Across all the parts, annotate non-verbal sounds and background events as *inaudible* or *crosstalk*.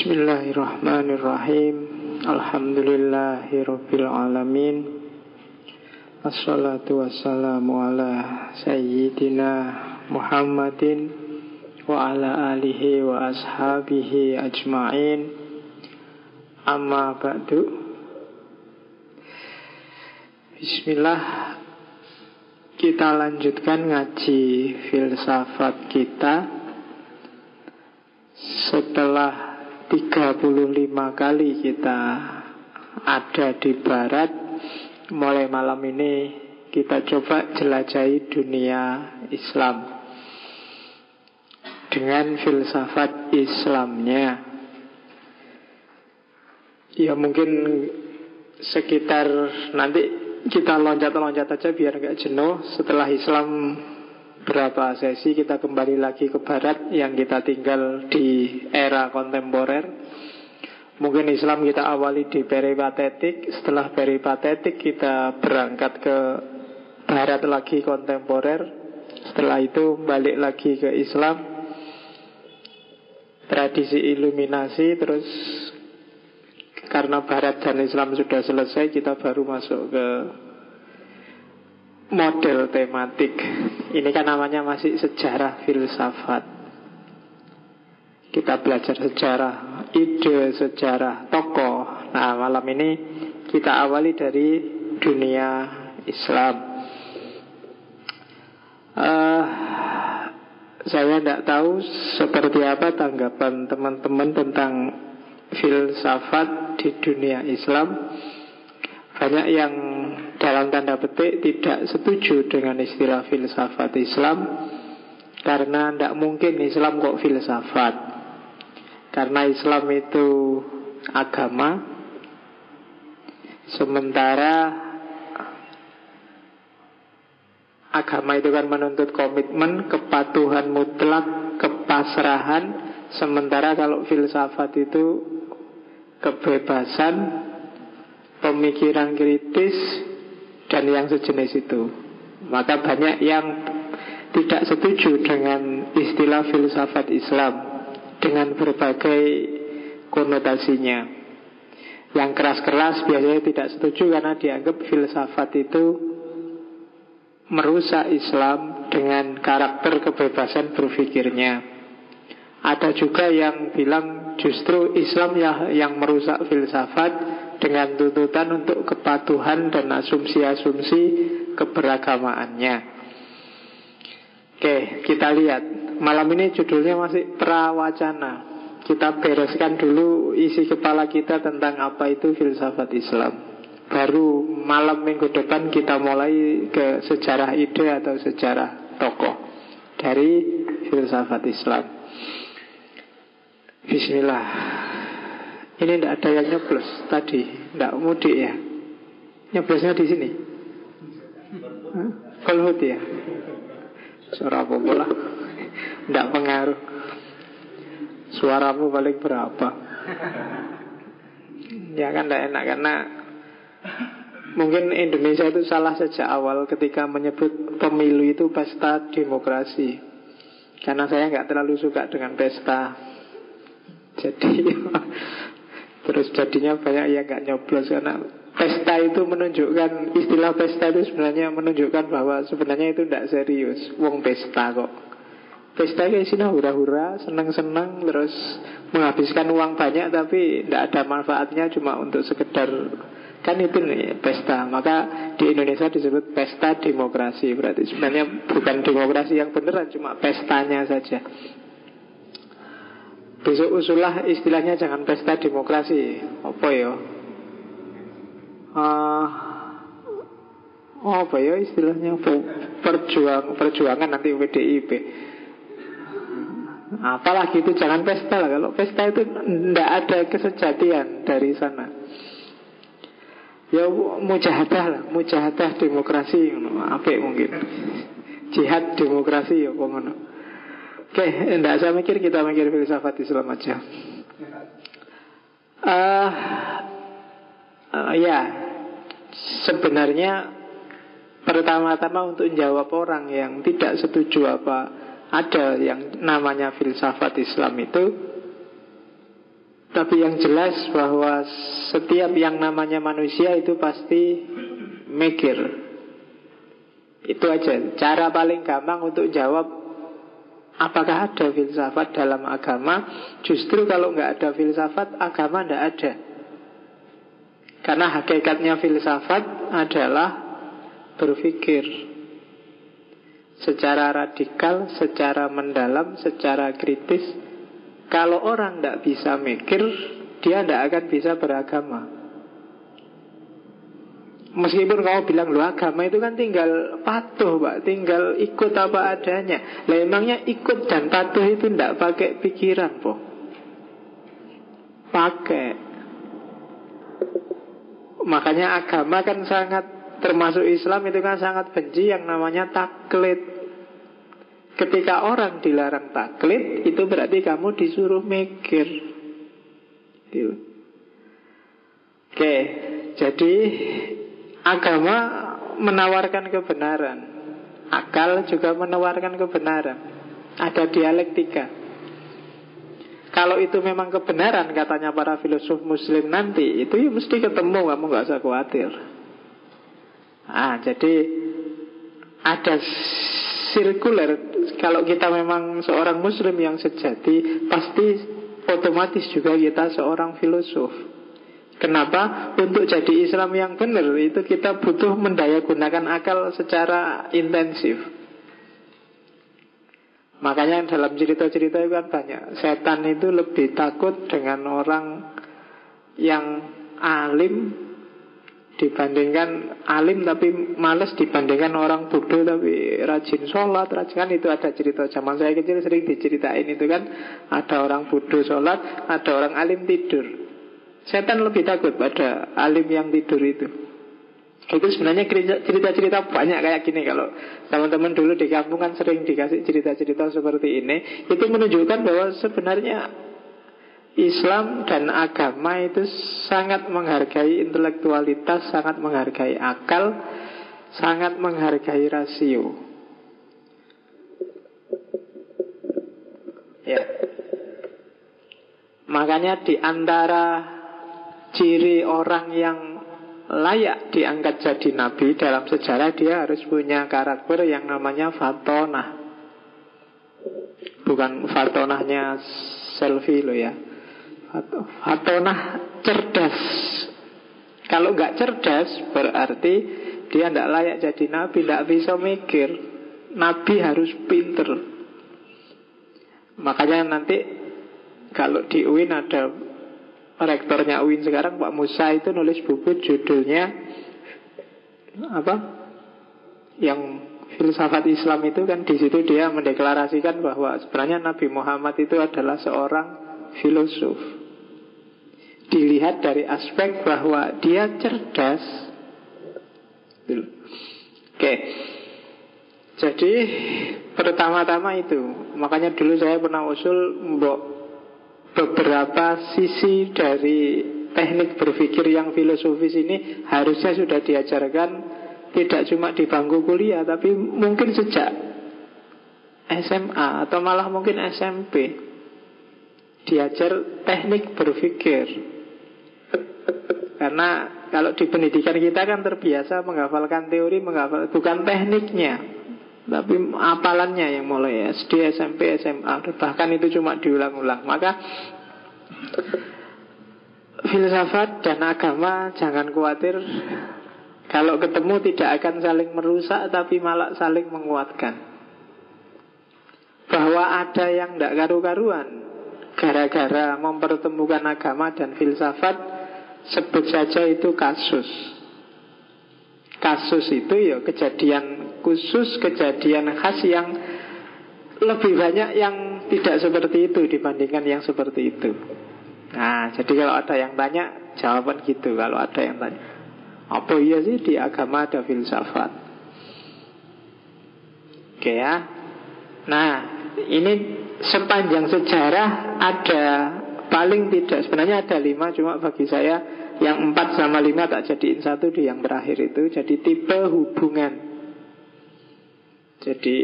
Bismillahirrahmanirrahim. Alhamdulillahirabbil alamin Assalatu wassalamu ala sayyidina Muhammadin wa ala alihi wa ashabihi ajma'in. Amma ba'du. Bismillah Kita lanjutkan ngaji filsafat kita. Setelah 35 kali kita ada di barat Mulai malam ini kita coba jelajahi dunia Islam Dengan filsafat Islamnya. Ya mungkin sekitar nanti kita loncat-loncat aja biar nggak jenuh. Setelah Islam berapa sesi kita kembali lagi ke barat yang kita tinggal di era kontemporer. Mungkin Islam kita awali di peripatetik, setelah peripatetik kita berangkat ke barat lagi kontemporer. Setelah itu balik lagi ke Islam. Tradisi iluminasi terus karena barat dan Islam sudah selesai kita baru masuk ke model tematik. Ini kan namanya masih sejarah filsafat. Kita belajar sejarah, ide sejarah, tokoh. Nah, malam ini kita awali dari dunia Islam. Uh, saya tidak tahu seperti apa tanggapan teman-teman tentang filsafat di dunia Islam. Banyak yang dalam tanda petik tidak setuju dengan istilah filsafat Islam karena tidak mungkin Islam kok filsafat. Karena Islam itu agama sementara agama itu kan menuntut komitmen kepatuhan mutlak kepasrahan sementara kalau filsafat itu kebebasan pemikiran kritis dan yang sejenis itu. Maka banyak yang tidak setuju dengan istilah filsafat Islam dengan berbagai konotasinya. Yang keras-keras biasanya tidak setuju karena dianggap filsafat itu merusak Islam dengan karakter kebebasan berpikirnya. Ada juga yang bilang justru Islam yang merusak filsafat dengan tuntutan untuk kepatuhan dan asumsi-asumsi keberagamaannya. Oke, kita lihat. Malam ini judulnya masih prawacana. Kita bereskan dulu isi kepala kita tentang apa itu filsafat Islam. Baru malam minggu depan kita mulai ke sejarah ide atau sejarah tokoh dari filsafat Islam. Bismillah. Ini tidak ada yang nyoblos tadi, tidak mudik ya. Nyoblosnya di sini. Kolhut ya. Suara pula? Tidak pengaruh. Suaramu paling berapa? Ya kan tidak enak karena Mungkin Indonesia itu salah sejak awal ketika menyebut pemilu itu pesta demokrasi. Karena saya nggak terlalu suka dengan pesta. Jadi Terus jadinya banyak yang gak nyoblos karena pesta itu menunjukkan istilah pesta itu sebenarnya menunjukkan bahwa sebenarnya itu tidak serius. Wong pesta kok. Pesta kayak sini hura-hura, senang-senang, terus menghabiskan uang banyak tapi tidak ada manfaatnya cuma untuk sekedar kan itu nih pesta. Maka di Indonesia disebut pesta demokrasi. Berarti sebenarnya bukan demokrasi yang beneran, cuma pestanya saja. Besok usulah istilahnya jangan pesta demokrasi. Apa ya? Uh, apa ya istilahnya? Perjuang perjuangan nanti PDIP apalagi itu jangan pesta lah. Kalau pesta itu tidak ada kesejatian dari sana. Ya mujahadah lah. Mujahadah demokrasi apa mungkin. Jihad demokrasi ya pengono Oke, okay, enggak saya mikir kita mikir filsafat Islam aja. Uh, uh, ya, sebenarnya pertama-tama untuk menjawab orang yang tidak setuju apa ada yang namanya filsafat Islam itu Tapi yang jelas bahwa setiap yang namanya manusia itu pasti mikir. Itu aja. Cara paling gampang untuk jawab apakah ada filsafat dalam agama. Justru kalau nggak ada filsafat, agama nggak ada. Karena hakikatnya filsafat adalah berpikir secara radikal, secara mendalam, secara kritis. Kalau orang tidak bisa mikir, dia tidak akan bisa beragama. Meskipun kamu bilang lu agama itu kan tinggal patuh pak Tinggal ikut apa adanya Lah emangnya ikut dan patuh itu tidak pakai pikiran po Pakai Makanya agama kan sangat Termasuk Islam itu kan sangat benci yang namanya taklid Ketika orang dilarang taklid, itu berarti kamu disuruh mikir. Gitu. Oke, jadi agama menawarkan kebenaran. Akal juga menawarkan kebenaran. Ada dialektika. Kalau itu memang kebenaran katanya para filosof muslim nanti Itu ya mesti ketemu kamu gak usah khawatir Ah, jadi ada sirkuler kalau kita memang seorang muslim yang sejati pasti otomatis juga kita seorang filosof Kenapa? Untuk jadi Islam yang benar itu kita butuh mendaya gunakan akal secara intensif. Makanya dalam cerita-cerita itu kan banyak Setan itu lebih takut dengan orang yang alim dibandingkan alim tapi males dibandingkan orang bodoh tapi rajin sholat rajin kan itu ada cerita zaman saya kecil sering diceritain itu kan ada orang bodoh sholat ada orang alim tidur setan lebih takut pada alim yang tidur itu itu sebenarnya cerita-cerita banyak kayak gini kalau teman-teman dulu di kampung kan sering dikasih cerita-cerita seperti ini itu menunjukkan bahwa sebenarnya Islam dan agama itu sangat menghargai intelektualitas, sangat menghargai akal, sangat menghargai rasio. Ya. Makanya di antara ciri orang yang layak diangkat jadi nabi dalam sejarah dia harus punya karakter yang namanya fatonah. Bukan fatonahnya selfie lo ya. Fatonah cerdas. Kalau nggak cerdas Berarti dia tidak layak jadi nabi Tidak bisa mikir. Nabi harus pinter. Makanya nanti Kalau di UIN ada Rektornya UIN sekarang Pak Musa itu nulis buku judulnya Apa Yang filsafat Islam itu kan di situ dia mendeklarasikan bahwa sebenarnya Nabi Muhammad itu adalah seorang filosof dilihat dari aspek bahwa dia cerdas. Oke. Jadi pertama-tama itu, makanya dulu saya pernah usul mbok beberapa sisi dari teknik berpikir yang filosofis ini harusnya sudah diajarkan tidak cuma di bangku kuliah tapi mungkin sejak SMA atau malah mungkin SMP diajar teknik berpikir. Karena kalau di pendidikan kita kan terbiasa menghafalkan teori, menghafal bukan tekniknya, tapi apalannya yang mulai SD, SMP, SMA, bahkan itu cuma diulang-ulang. Maka filsafat dan agama jangan khawatir kalau ketemu tidak akan saling merusak tapi malah saling menguatkan. Bahwa ada yang tidak karu-karuan gara-gara mempertemukan agama dan filsafat Sebut saja itu kasus Kasus itu ya kejadian khusus, kejadian khas yang lebih banyak yang tidak seperti itu dibandingkan yang seperti itu. Nah, jadi kalau ada yang tanya, jawaban gitu. Kalau ada yang tanya, apa iya sih di agama ada filsafat? Oke ya. Nah, ini sepanjang sejarah ada Paling tidak sebenarnya ada lima Cuma bagi saya yang empat sama lima tak jadiin satu di yang terakhir itu Jadi tipe hubungan Jadi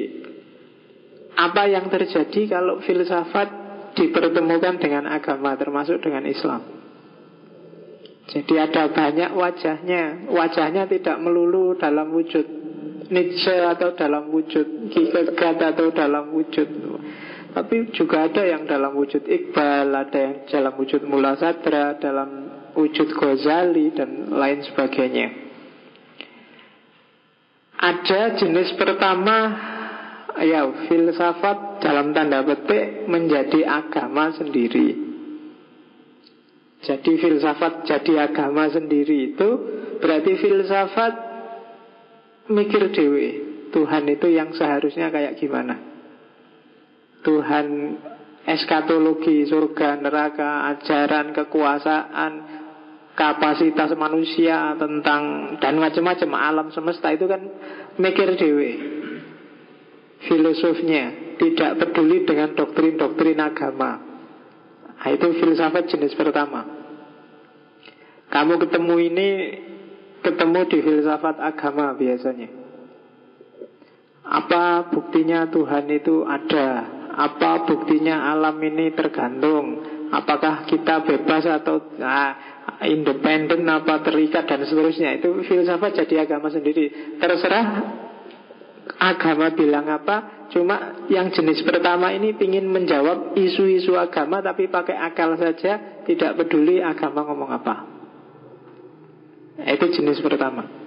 apa yang terjadi kalau filsafat dipertemukan dengan agama termasuk dengan Islam. Jadi ada banyak wajahnya. Wajahnya tidak melulu dalam wujud Nietzsche atau dalam wujud Kierkegaard atau dalam wujud Tapi juga ada yang dalam wujud Iqbal Ada yang dalam wujud Mula Sadra Dalam wujud Ghazali Dan lain sebagainya Ada jenis pertama Ya filsafat dalam tanda petik Menjadi agama sendiri. Jadi filsafat jadi agama sendiri itu Berarti filsafat mikir dewe. Tuhan itu yang seharusnya kayak gimana? Tuhan eskatologi, surga, neraka, ajaran, kekuasaan, kapasitas manusia tentang dan macam-macam alam semesta itu kan mikir dewe. Filosofnya tidak peduli dengan doktrin-doktrin agama. Nah, itu filsafat jenis pertama. Kamu ketemu ini ketemu di filsafat agama biasanya. Apa buktinya Tuhan itu ada? Apa buktinya alam ini tergantung? Apakah kita bebas atau nah, independen apa terikat dan seterusnya? Itu filsafat jadi agama sendiri. Terserah agama bilang apa. Cuma yang jenis pertama ini ingin menjawab isu-isu agama tapi pakai akal saja, tidak peduli agama ngomong apa. Itu jenis pertama.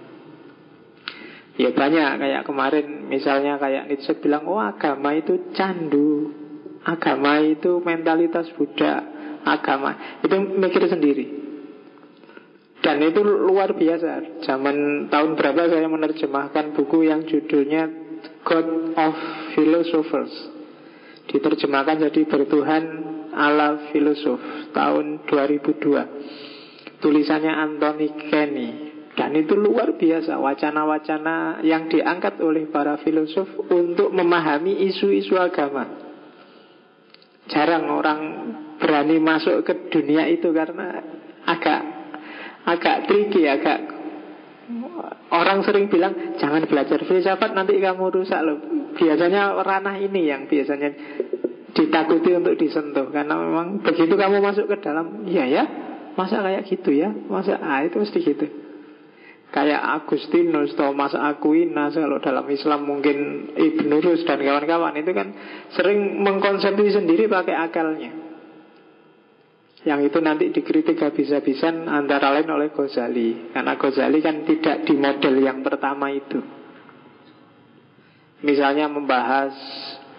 Ya banyak kayak kemarin misalnya kayak Nietzsche bilang oh agama itu candu, agama itu mentalitas budak, agama itu mikir sendiri. Dan itu luar biasa. Zaman tahun berapa saya menerjemahkan buku yang judulnya God of Philosophers. Diterjemahkan jadi bertuhan ala filosof tahun 2002 tulisannya Anthony Kenny dan itu luar biasa wacana-wacana yang diangkat oleh para filosof untuk memahami isu-isu agama. Jarang orang berani masuk ke dunia itu karena agak agak tricky, agak orang sering bilang jangan belajar filsafat nanti kamu rusak loh. Biasanya ranah ini yang biasanya ditakuti untuk disentuh karena memang begitu kamu masuk ke dalam, iya ya, Masa kayak gitu ya? Masa ah itu mesti gitu. Kayak Agustinus, Thomas Aquinas Kalau dalam Islam mungkin Ibnu Rus dan kawan-kawan Itu kan sering mengkonsepsi sendiri pakai akalnya Yang itu nanti dikritik habis-habisan Antara lain oleh Ghazali Karena Ghazali kan tidak di model yang pertama itu Misalnya membahas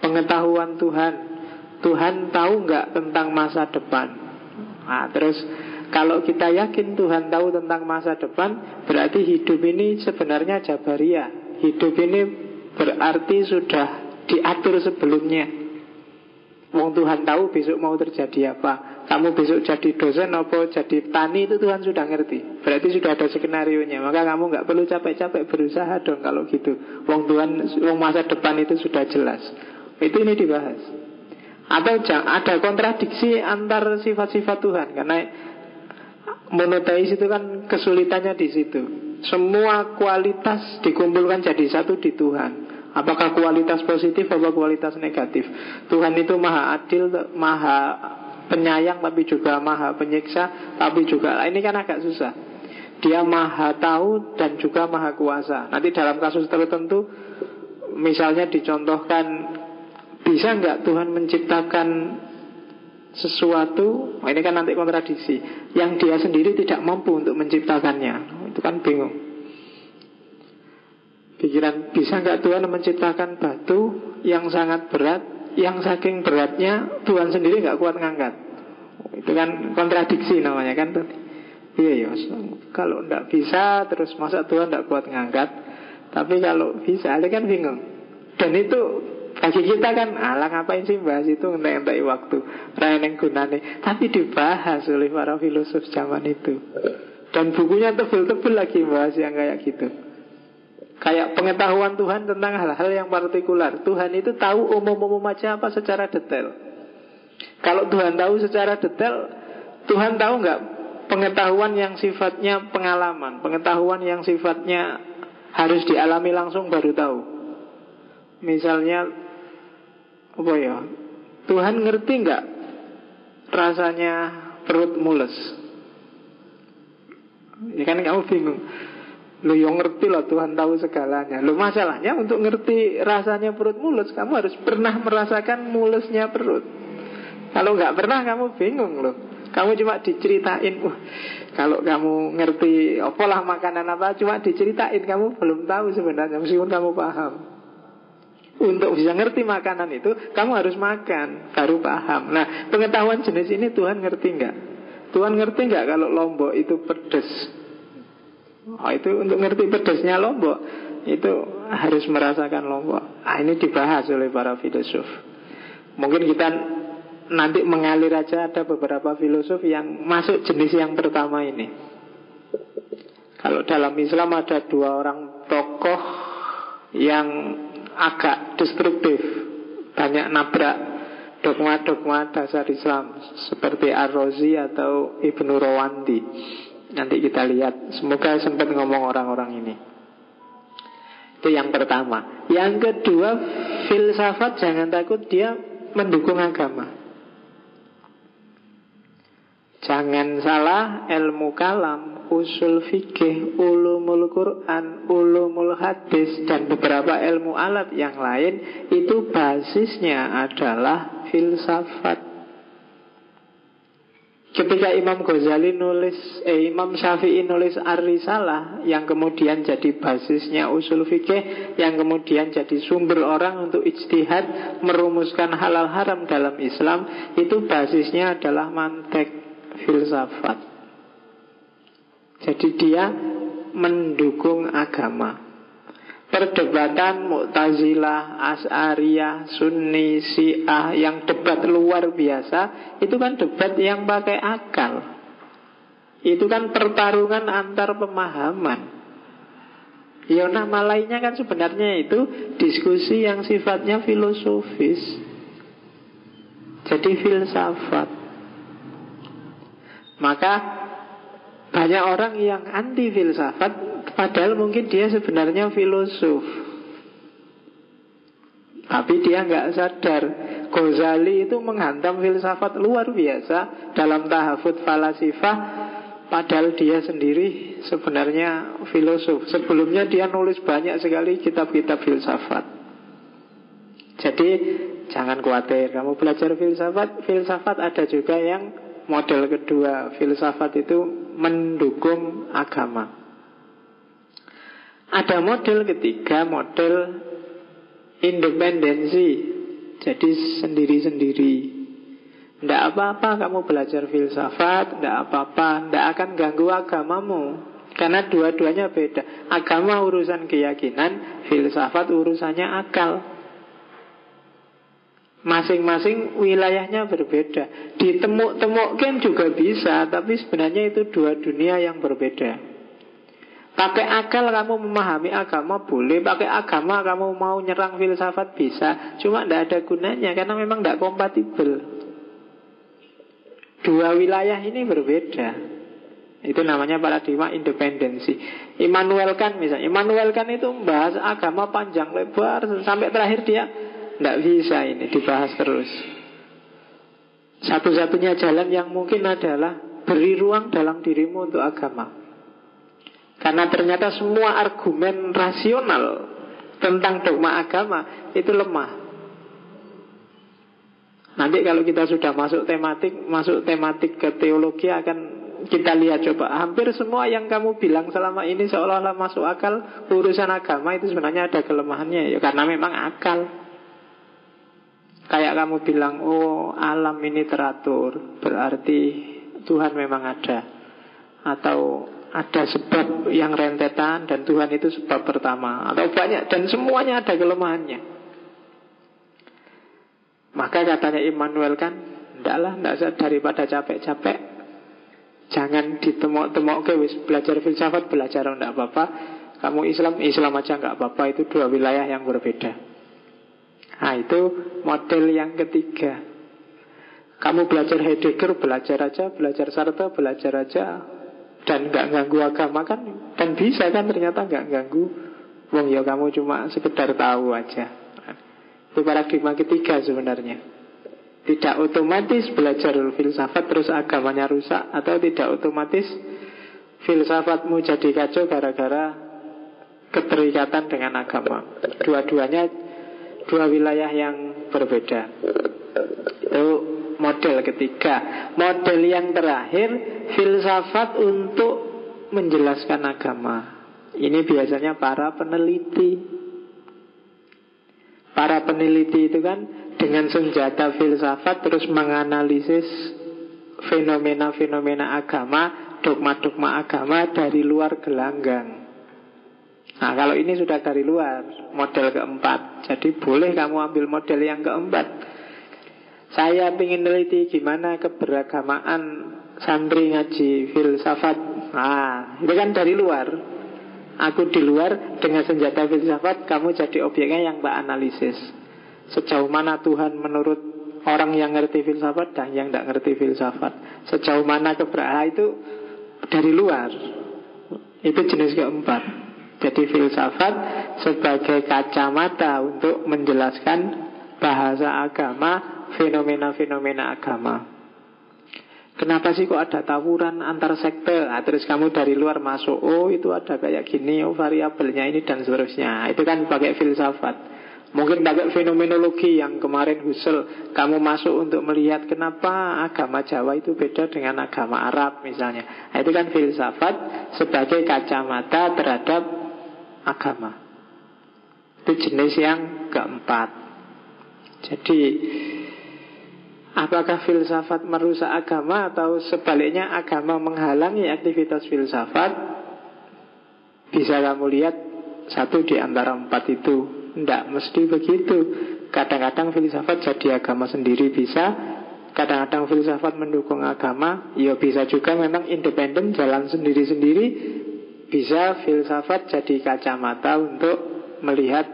pengetahuan Tuhan Tuhan tahu nggak tentang masa depan Nah terus kalau kita yakin Tuhan tahu tentang masa depan, berarti hidup ini sebenarnya jabaria. Hidup ini berarti sudah diatur sebelumnya. Wong Tuhan tahu besok mau terjadi apa. Kamu besok jadi dosen apa jadi tani itu Tuhan sudah ngerti. Berarti sudah ada skenario nya. Maka kamu nggak perlu capek-capek berusaha dong kalau gitu. Wong Tuhan, wong masa depan itu sudah jelas. Itu ini dibahas. Atau ada kontradiksi antar sifat-sifat Tuhan karena monoteis itu kan kesulitannya di situ. Semua kualitas dikumpulkan jadi satu di Tuhan. Apakah kualitas positif atau kualitas negatif? Tuhan itu maha adil, maha penyayang, tapi juga maha penyiksa, tapi juga ini kan agak susah. Dia maha tahu dan juga maha kuasa. Nanti dalam kasus tertentu, misalnya dicontohkan, bisa nggak Tuhan menciptakan sesuatu, ini kan nanti kontradiksi, yang dia sendiri tidak mampu untuk menciptakannya. Itu kan bingung. Pikiran, bisa nggak Tuhan menciptakan batu yang sangat berat, yang saking beratnya Tuhan sendiri nggak kuat ngangkat. Itu kan kontradiksi namanya kan? Iya ya, kalau nggak bisa terus masa Tuhan nggak kuat ngangkat. Tapi kalau bisa, dia kan bingung. Dan itu bagi kita kan ala ngapain sih bahas itu? Ngentek waktu. Rayaneng gunane. Tapi dibahas oleh para filosof zaman itu. Dan bukunya tebel-tebel lagi bahas yang kayak gitu Kayak pengetahuan Tuhan tentang hal-hal yang partikular Tuhan itu tahu umum-umum aja apa secara detail Kalau Tuhan tahu secara detail Tuhan tahu nggak pengetahuan yang sifatnya pengalaman Pengetahuan yang sifatnya harus dialami langsung baru tahu Misalnya apa ya Tuhan ngerti nggak rasanya perut mules? Ya kan kamu bingung. Lu yang ngerti lah Tuhan tahu segalanya. Lu masalahnya untuk ngerti rasanya perut mules, kamu harus pernah merasakan mulesnya perut. Kalau nggak pernah kamu bingung loh. Kamu cuma diceritain, wah, kalau kamu ngerti apalah makanan apa, cuma diceritain kamu belum tahu sebenarnya meskipun kamu paham. Untuk bisa ngerti makanan itu, kamu harus makan, baru paham. Nah, pengetahuan jenis ini Tuhan ngerti nggak? Tuhan ngerti nggak kalau lombok itu pedes? Oh, itu untuk ngerti pedesnya lombok, itu harus merasakan lombok. Ah, ini dibahas oleh para filosof. Mungkin kita nanti mengalir aja ada beberapa filosof yang masuk jenis yang pertama ini. Kalau dalam Islam ada dua orang tokoh yang agak destruktif, banyak nabrak dogma-dogma dasar Islam seperti Ar-Razi atau Ibnu Rawanti. Nanti kita lihat, semoga sempat ngomong orang-orang ini. Itu yang pertama. Yang kedua, filsafat jangan takut dia mendukung agama. Jangan salah ilmu kalam, usul fikih, ulumul Quran, ulumul hadis dan beberapa ilmu alat yang lain itu basisnya adalah filsafat. Ketika Imam Ghazali nulis, eh, Imam Syafi'i nulis Ar-Risalah yang kemudian jadi basisnya usul fikih, yang kemudian jadi sumber orang untuk ijtihad merumuskan halal haram dalam Islam, itu basisnya adalah mantek filsafat. Jadi dia mendukung agama. Perdebatan Mu'tazilah, As'ariyah, Sunni, Syiah yang debat luar biasa itu kan debat yang pakai akal. Itu kan pertarungan antar pemahaman. Ya nama lainnya kan sebenarnya itu diskusi yang sifatnya filosofis. Jadi filsafat. Maka banyak orang yang anti filsafat Padahal mungkin dia sebenarnya filosof. Tapi dia nggak sadar. Ghazali itu menghantam filsafat luar biasa Dalam tahafut falasifah. Padahal dia sendiri sebenarnya filosof. Sebelumnya dia nulis banyak sekali kitab-kitab filsafat. Jadi jangan khawatir. Kamu belajar filsafat Filsafat ada juga yang model kedua. Filsafat itu mendukung agama. Ada model ketiga, model independensi. Jadi sendiri-sendiri. Tidak apa-apa kamu belajar filsafat, tidak apa-apa, tidak akan ganggu agamamu. Karena dua-duanya beda. Agama urusan keyakinan, filsafat urusannya akal. Masing-masing wilayahnya berbeda Ditemuk-temukkan juga bisa Tapi sebenarnya itu dua dunia yang berbeda Pakai akal kamu memahami agama boleh Pakai agama kamu mau nyerang filsafat bisa. Cuma tidak ada gunanya Karena memang tidak kompatibel. Dua wilayah ini berbeda. Itu namanya paradigma independensi. Immanuel Kant misalnya. Immanuel Kant itu membahas agama panjang lebar Sampai terakhir dia tidak bisa ini dibahas terus. Satu-satunya jalan yang mungkin adalah beri ruang dalam dirimu untuk agama. Karena ternyata semua argumen rasional tentang dogma agama itu lemah. Nanti kalau kita sudah masuk tematik, masuk tematik ke teologi akan kita lihat coba hampir semua yang kamu bilang selama ini seolah-olah masuk akal urusan agama itu sebenarnya ada kelemahannya ya karena memang akal. Kayak kamu bilang, oh alam ini teratur, berarti Tuhan memang ada. Atau ada sebab yang rentetan dan Tuhan itu sebab pertama. Atau banyak, dan semuanya ada kelemahannya. Maka katanya Immanuel kan, ndaklah, ndak daripada capek-capek, jangan ditemok-temok ke wis belajar filsafat, belajar ndak apa-apa. Kamu Islam, Islam aja nggak apa-apa. Itu dua wilayah yang berbeda. Nah itu model yang ketiga Kamu belajar Heidegger, belajar aja Belajar Sartre, belajar aja Dan nggak ganggu agama kan Dan bisa kan ternyata nggak ganggu. Wong ya kamu cuma sekedar tahu aja. Itu paradigma ketiga sebenarnya. Tidak otomatis belajar filsafat terus agamanya rusak Atau tidak otomatis filsafatmu jadi kacau gara-gara keterikatan dengan agama. Dua-duanya dua wilayah yang berbeda. Itu model ketiga Model yang terakhir Filsafat untuk menjelaskan agama Ini biasanya para peneliti Para peneliti itu kan dengan senjata filsafat terus menganalisis fenomena-fenomena agama, dogma-dogma agama dari luar gelanggang. Nah kalau ini sudah dari luar, model keempat. Jadi boleh kamu ambil model yang keempat. Saya ingin neliti gimana keberagamaan santri ngaji filsafat. Nah, itu kan dari luar. Aku di luar dengan senjata filsafat Kamu jadi objeknya yang mbak analisis Sejauh mana Tuhan menurut orang yang ngerti filsafat Dan yang tidak ngerti filsafat Sejauh mana keberah itu dari luar Itu jenis keempat Jadi filsafat sebagai kacamata untuk menjelaskan bahasa agama Fenomena-fenomena agama Kenapa sih kok ada tawuran antar sekte? Nah, terus kamu dari luar masuk, oh itu ada kayak gini, oh variabelnya ini dan seterusnya. Itu kan pakai filsafat. Mungkin pakai fenomenologi yang kemarin Husserl Kamu masuk untuk melihat kenapa agama Jawa itu beda dengan agama Arab misalnya nah, Itu kan filsafat sebagai kacamata terhadap agama Itu jenis yang keempat Jadi Apakah filsafat merusak agama atau sebaliknya agama menghalangi aktivitas filsafat? Bisa kamu lihat satu di antara empat itu. Tidak mesti begitu. Kadang-kadang filsafat jadi agama sendiri bisa. Kadang-kadang filsafat mendukung agama. Ya bisa juga memang independen jalan sendiri-sendiri. Bisa filsafat jadi kacamata untuk melihat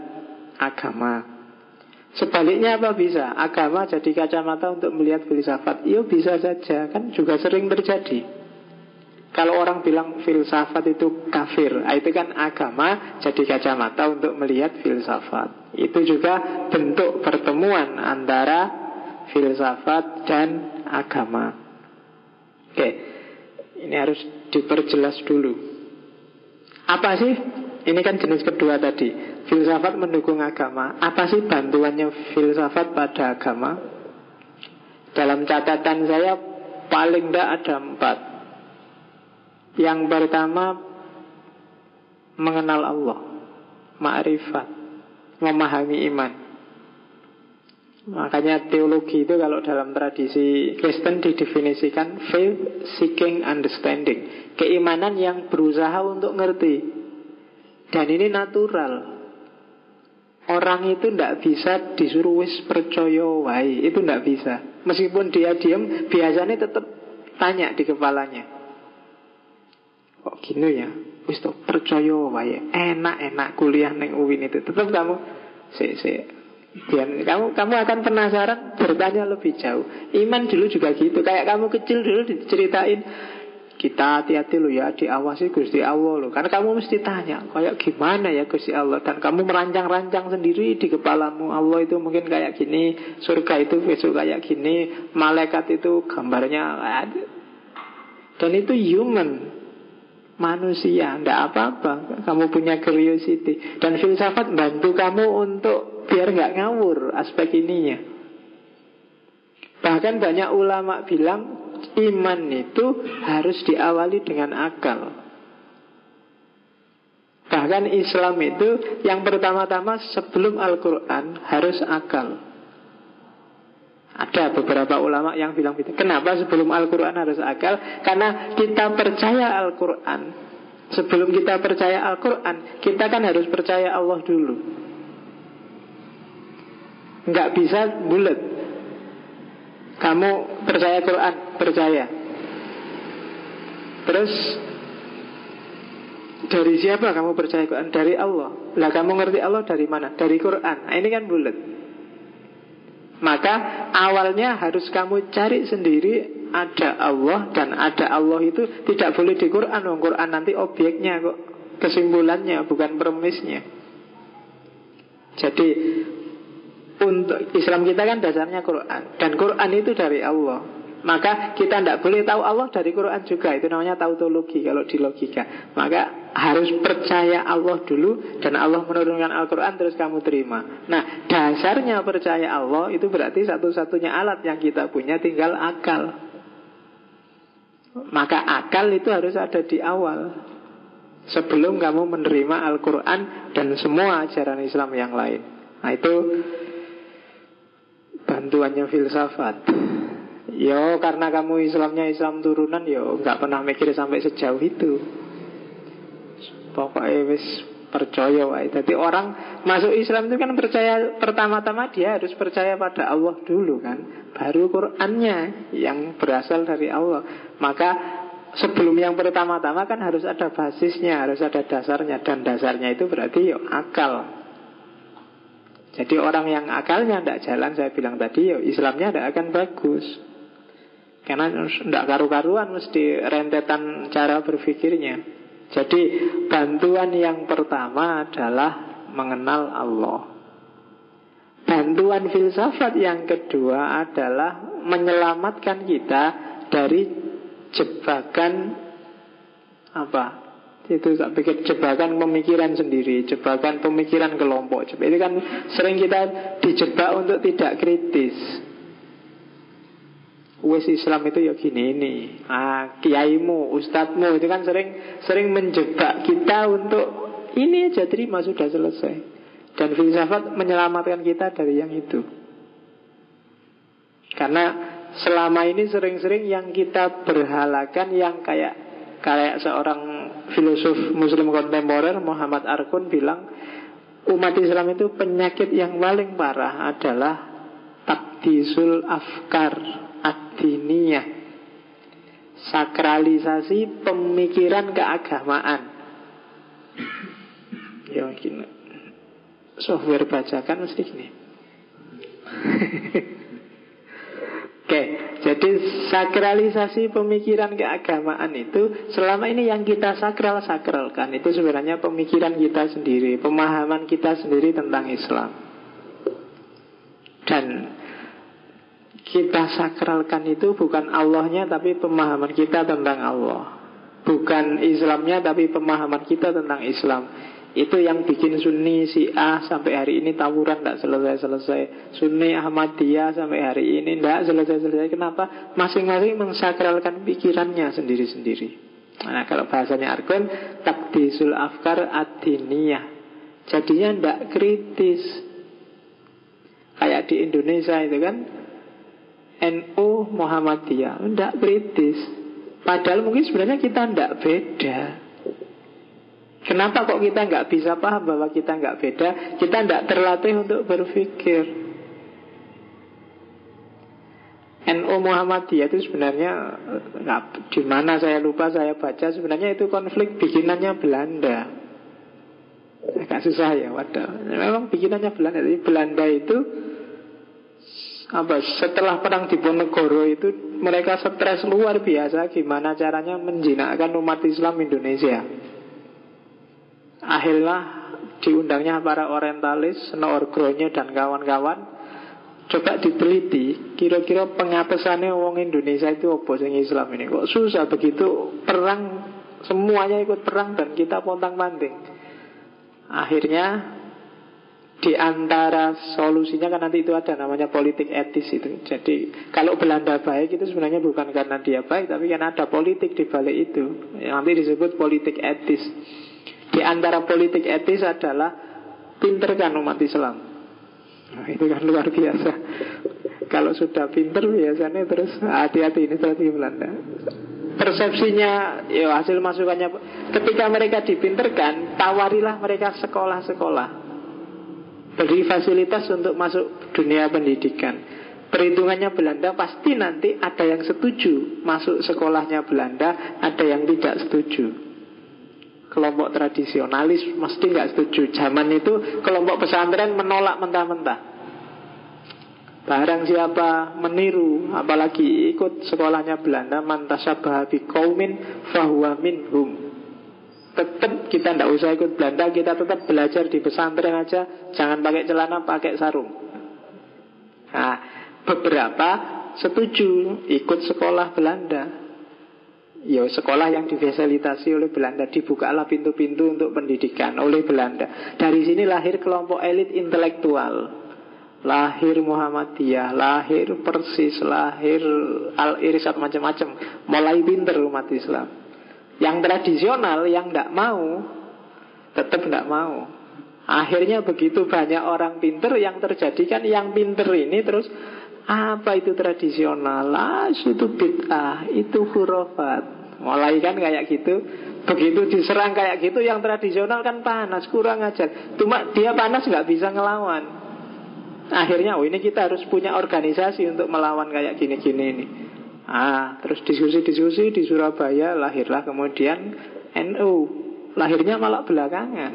agama. Sebaliknya apa bisa? Agama jadi kacamata untuk melihat filsafat. Iya bisa saja, kan juga sering terjadi. Kalau orang bilang filsafat itu kafir, ah, itu kan agama jadi kacamata untuk melihat filsafat. Itu juga bentuk pertemuan antara filsafat dan agama. Oke, ini harus diperjelas dulu. Apa sih ini kan jenis kedua tadi. Filsafat mendukung agama. Apa sih bantuannya filsafat pada agama? Dalam catatan saya Paling tidak ada empat. Yang pertama Mengenal Allah. Ma'rifat. Memahami iman. Makanya teologi itu kalau dalam tradisi Kristen didefinisikan faith seeking understanding. Keimanan yang berusaha untuk ngerti dan ini natural. Orang itu tidak bisa disuruh wis percaya wae, itu tidak bisa. Meskipun dia diam, biasanya tetap tanya di kepalanya. Kok gini ya? Wis tuh percaya wae, enak-enak kuliah neng UIN itu. Tetap kamu si si dan kamu kamu akan penasaran bertanya lebih jauh. Iman dulu juga gitu. Kayak kamu kecil dulu diceritain kita hati-hati lo ya diawasi Gusti Allah lo karena kamu mesti tanya kayak gimana ya Gusti Allah? Dan kamu merancang-rancang sendiri di kepalamu. Allah itu mungkin kayak gini surga itu besok kayak gini malaikat itu gambarnya dan itu human manusia ndak apa-apa. Kamu punya curiosity. Dan filsafat bantu kamu untuk biar nggak ngawur aspek ininya. Bahkan banyak ulama bilang iman itu harus diawali dengan akal. Bahkan Islam itu yang pertama-tama sebelum Al-Quran harus akal. Ada beberapa ulama yang bilang gitu. Kenapa sebelum Al-Quran harus akal? Karena kita percaya Al-Quran. Sebelum kita percaya Al-Quran, kita kan harus percaya Allah dulu. Nggak bisa bulat. Kamu percaya Quran, percaya. Terus dari siapa kamu percaya Quran? Dari Allah. Lah kamu ngerti Allah dari mana? Dari Quran. Nah, ini kan bulat. Maka awalnya harus kamu cari sendiri ada Allah dan ada Allah itu tidak boleh di Quran. Oh, Quran nanti objeknya kok kesimpulannya bukan premisnya. Jadi untuk Islam kita kan dasarnya Quran dan Quran itu dari Allah. Maka kita tidak boleh tahu Allah dari Quran juga. Itu namanya tautologi kalau di logika. Maka harus percaya Allah dulu Dan Allah menurunkan Al-Quran terus kamu terima. Nah dasarnya percaya Allah Itu berarti satu-satunya alat yang kita punya tinggal akal. Maka akal itu harus ada di awal. Sebelum kamu menerima Al-Quran Dan semua ajaran Islam yang lain. Nah itu Bantuannya filsafat Yo karena kamu Islamnya Islam turunan Yo nggak pernah mikir sampai sejauh itu Pokoknya wis percaya wae. Jadi orang masuk Islam itu kan percaya pertama-tama dia harus percaya pada Allah dulu kan. Baru Qur'annya yang berasal dari Allah. Maka sebelum yang pertama-tama kan harus ada basisnya, harus ada dasarnya dan dasarnya itu berarti yo akal. Jadi orang yang akalnya tidak jalan Saya bilang tadi ya Islamnya tidak akan bagus Karena tidak karu-karuan Mesti rentetan cara berpikirnya. Jadi bantuan yang pertama adalah Mengenal Allah. Bantuan filsafat yang kedua adalah Menyelamatkan kita Dari jebakan Apa? Itu tak pikir jebakan pemikiran sendiri Jebakan pemikiran kelompok. Itu kan sering kita dijebak untuk tidak kritis Wes Islam itu ya gini ini ah, Kiaimu, ustadzmu Itu kan sering sering menjebak kita untuk Ini aja terima sudah selesai. Dan filsafat menyelamatkan kita dari yang itu. Karena selama ini sering-sering yang kita berhalakan Yang kayak kayak seorang filosof muslim kontemporer Muhammad Arkun bilang umat Islam itu penyakit yang paling parah adalah takdisul afkar adiniyah sakralisasi pemikiran keagamaan. Ya gini. Software bacakan mesti gini. *laughs* Oke, jadi sakralisasi pemikiran keagamaan itu selama ini yang kita sakral sakralkan itu sebenarnya pemikiran kita sendiri, pemahaman kita sendiri tentang Islam. Dan kita sakralkan itu bukan Allahnya tapi pemahaman kita tentang Allah. Bukan Islamnya tapi pemahaman kita tentang Islam. Itu yang bikin Sunni A sampai hari ini tawuran tidak selesai-selesai. Sunni Ahmadiyah sampai hari ini tidak selesai-selesai. Kenapa? Masing-masing mensakralkan pikirannya sendiri-sendiri. Nah, kalau bahasanya Argon, takdisul afkar adiniyah. Jadinya tidak kritis. Kayak di Indonesia itu kan, NU Muhammadiyah, tidak kritis. Padahal mungkin sebenarnya kita tidak beda. Kenapa kok kita nggak bisa paham bahwa kita nggak beda? Kita nggak terlatih untuk berpikir. NU Muhammadiyah itu sebenarnya nggak di mana saya lupa saya baca sebenarnya itu konflik bikinannya Belanda. Agak susah ya, wadah. Memang bikinannya Belanda. Jadi Belanda itu apa setelah perang Diponegoro itu mereka stres luar biasa. Gimana caranya menjinakkan umat Islam Indonesia. Akhirnya diundangnya para orientalis, Snoorgronya dan kawan-kawan. Coba diteliti Kira-kira pengapesannya orang Indonesia itu apa sing Islam ini? Kok susah begitu perang Semuanya ikut perang dan kita pontang panting Akhirnya di antara solusinya kan nanti itu ada namanya politik etis itu. Jadi kalau Belanda baik itu sebenarnya bukan karena dia baik, tapi karena ada politik di balik itu. Nanti disebut politik etis. Di antara politik etis adalah pinterkan umat Islam. Nah, itu kan luar biasa. Kalau sudah pinter biasanya terus hati-hati ini strategi Belanda. Persepsinya, ya hasil masukannya. Ketika mereka dipinterkan, tawarilah mereka sekolah-sekolah. Beri fasilitas untuk masuk dunia pendidikan. Perhitungannya Belanda pasti nanti ada yang setuju masuk sekolahnya Belanda, ada yang tidak setuju kelompok tradisionalis mesti nggak setuju. Zaman itu kelompok pesantren menolak mentah-mentah. Barang siapa meniru, apalagi ikut sekolahnya Belanda, mantasabah kaumin fahuwa minhum. Tetap kita tidak usah ikut Belanda, kita tetap belajar di pesantren aja, jangan pakai celana, pakai sarung. Nah, beberapa setuju ikut sekolah Belanda. Ya sekolah yang difasilitasi oleh Belanda Dibukalah pintu-pintu untuk pendidikan oleh Belanda. Dari sini lahir kelompok elit intelektual. Lahir Muhammadiyah Lahir Persis Lahir Al-Irisat macam-macam. Mulai pinter umat Islam Yang tradisional yang tidak mau Tetap tidak mau. Akhirnya begitu banyak orang pinter Yang terjadi kan yang pinter ini terus apa itu tradisional? Ah, itu bid'ah, itu hurufat. Mulai kan kayak gitu. Begitu diserang kayak gitu Yang tradisional kan panas, kurang ajar. Cuma dia panas nggak bisa ngelawan. Akhirnya oh ini kita harus punya organisasi Untuk melawan kayak gini-gini ini Ah, terus diskusi-diskusi di Surabaya lahirlah kemudian NU. Lahirnya malah belakangan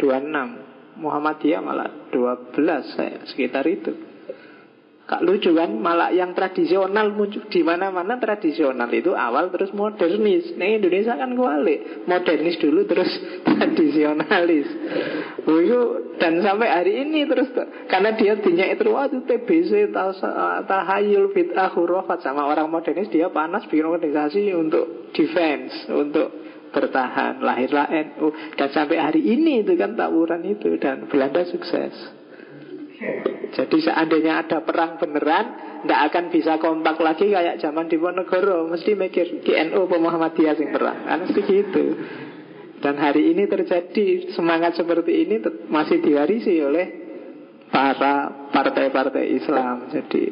26. Muhammadiyah malah 12 saya sekitar itu. Kak lucu kan, malah yang tradisional muncul di mana-mana tradisional itu awal terus modernis. Nah Indonesia kan kualik, modernis dulu terus *laughs* tradisionalis. Itu dan sampai hari ini terus karena dia dinyak itu waktu TBC tahayul bid'ah hurufat sama orang modernis dia panas bikin organisasi untuk defense, untuk bertahan lahirlah NU dan sampai hari ini itu kan tawuran itu dan Belanda sukses. Jadi seandainya ada perang beneran Tidak akan bisa kompak lagi kayak zaman di Ponegoro Mesti mikir GNU Muhammadiyah sing perang? Kan mesti gitu. Dan hari ini terjadi semangat seperti ini Masih diwarisi oleh para partai-partai Islam. Jadi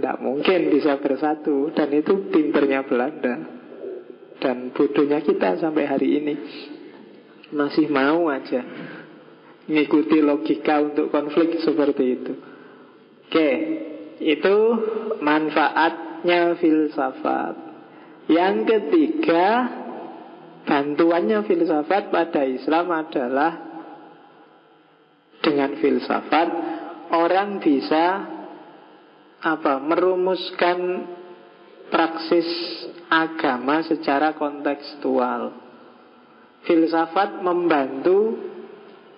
tidak mungkin bisa bersatu. Dan itu pinternya Belanda. Dan bodohnya kita sampai hari ini. Masih mau aja Mengikuti logika untuk konflik seperti itu Oke Itu manfaatnya filsafat Yang ketiga Bantuannya filsafat pada Islam adalah Dengan filsafat Orang bisa apa merumuskan praksis agama secara kontekstual. Filsafat membantu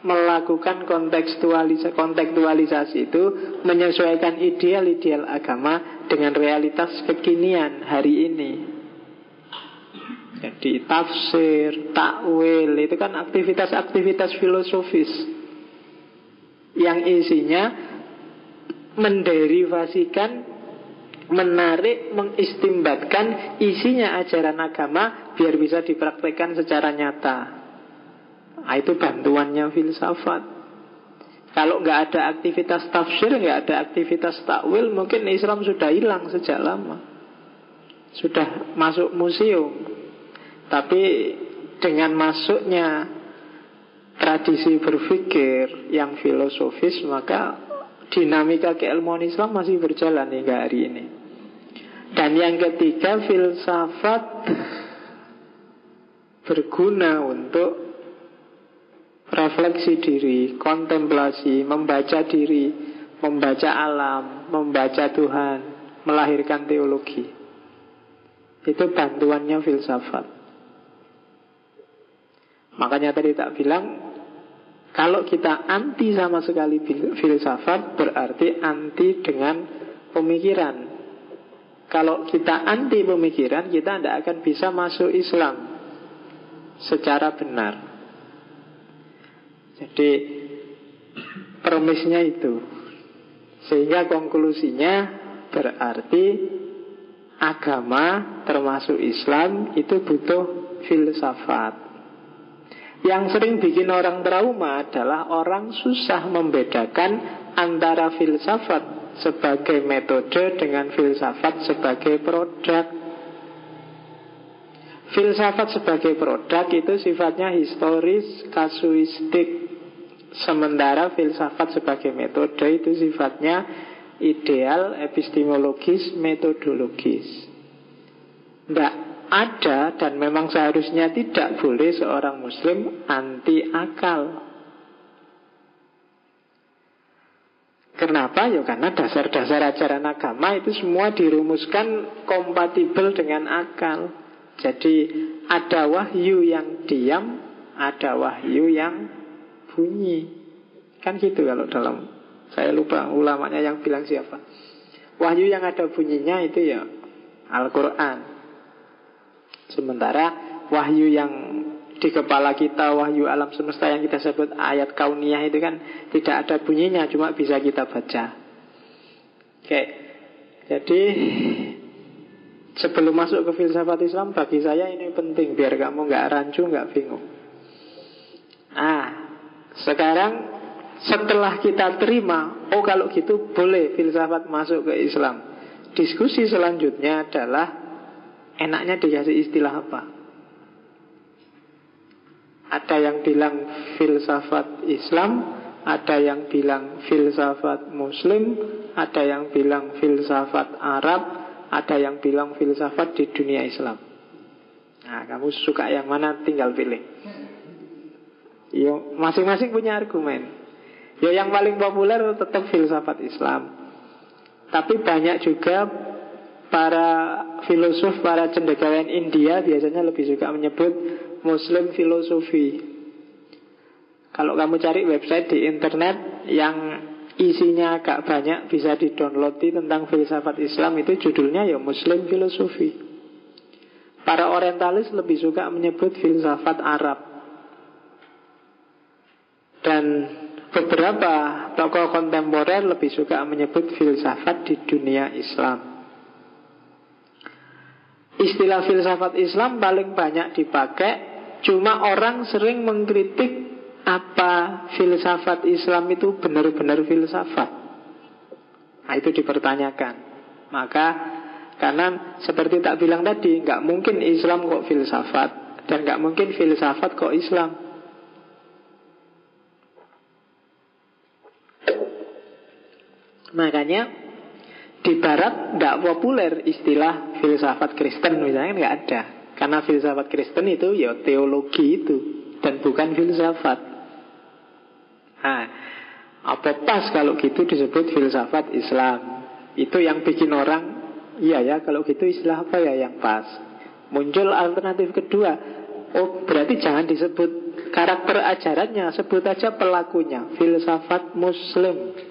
melakukan kontekstualisasi, kontekstualisasi itu menyesuaikan ideal-ideal agama dengan realitas kekinian hari ini. Jadi tafsir, takwil itu kan aktivitas-aktivitas filosofis yang isinya menderivasikan, menarik, mengistimbatkan isinya ajaran agama biar bisa dipraktekkan secara nyata. Nah, itu bantuannya filsafat. Kalau nggak ada aktivitas tafsir, nggak ada aktivitas takwil, mungkin Islam sudah hilang sejak lama. Sudah masuk museum. Tapi dengan masuknya tradisi berpikir yang filosofis, maka dinamika keilmuan Islam masih berjalan hingga hari ini. Dan yang ketiga, filsafat berguna untuk refleksi diri, kontemplasi, membaca diri, membaca alam, membaca Tuhan, melahirkan teologi. Itu bantuannya filsafat. Makanya tadi tak bilang kalau kita anti sama sekali filsafat berarti anti dengan pemikiran. Kalau kita anti pemikiran, kita tidak akan bisa masuk Islam secara benar. Jadi permisnya itu. Sehingga konklusinya berarti agama termasuk Islam itu butuh filsafat. Yang sering bikin orang trauma adalah orang susah membedakan antara filsafat sebagai metode dengan filsafat sebagai produk. Filsafat sebagai produk itu sifatnya historis, kasuistik, Sementara filsafat sebagai metode itu sifatnya ideal, epistemologis, metodologis. Tidak ada dan memang seharusnya tidak boleh seorang muslim anti akal. Kenapa? Ya karena dasar-dasar ajaran agama itu semua dirumuskan kompatibel dengan akal. Jadi ada wahyu yang diam, ada wahyu yang bunyi. Kan gitu kalau dalam Saya lupa ulamanya yang bilang siapa. Wahyu yang ada bunyinya itu ya Al-Quran. Sementara wahyu yang di kepala kita, wahyu alam semesta yang kita sebut ayat kauniyah itu kan tidak ada bunyinya, cuma bisa kita baca. Oke, jadi sebelum masuk ke filsafat Islam, bagi saya ini penting biar kamu nggak rancu, nggak bingung. Ah, sekarang setelah kita terima, oh kalau gitu boleh filsafat masuk ke Islam. Diskusi selanjutnya adalah enaknya dikasih istilah apa? Ada yang bilang filsafat Islam, ada yang bilang filsafat Muslim, ada yang bilang filsafat Arab, ada yang bilang filsafat di dunia Islam. Nah, kamu suka yang mana tinggal pilih. Yo, masing-masing punya argumen. Ya yang paling populer tetap filsafat Islam. Tapi banyak juga para filosof, para cendekiawan India biasanya lebih suka menyebut Muslim filosofi. Kalau kamu cari website di internet yang isinya agak banyak bisa di-download tentang filsafat Islam itu judulnya ya Muslim filosofi. Para orientalis lebih suka menyebut filsafat Arab. Dan beberapa tokoh kontemporer lebih suka menyebut filsafat di dunia Islam. Istilah filsafat Islam paling banyak dipakai, cuma orang sering mengkritik apa filsafat Islam itu benar-benar filsafat. Nah, itu dipertanyakan. Maka karena seperti tak bilang tadi, nggak mungkin Islam kok filsafat dan nggak mungkin filsafat kok Islam. Makanya di Barat tidak populer istilah filsafat Kristen misalnya nggak ada. Karena filsafat Kristen itu ya teologi itu dan bukan filsafat. Nah, apa pas kalau gitu disebut filsafat Islam? Itu yang bikin orang, iya ya kalau gitu istilah apa ya yang pas? Muncul alternatif kedua, oh berarti jangan disebut karakter ajarannya, sebut aja pelakunya, filsafat Muslim.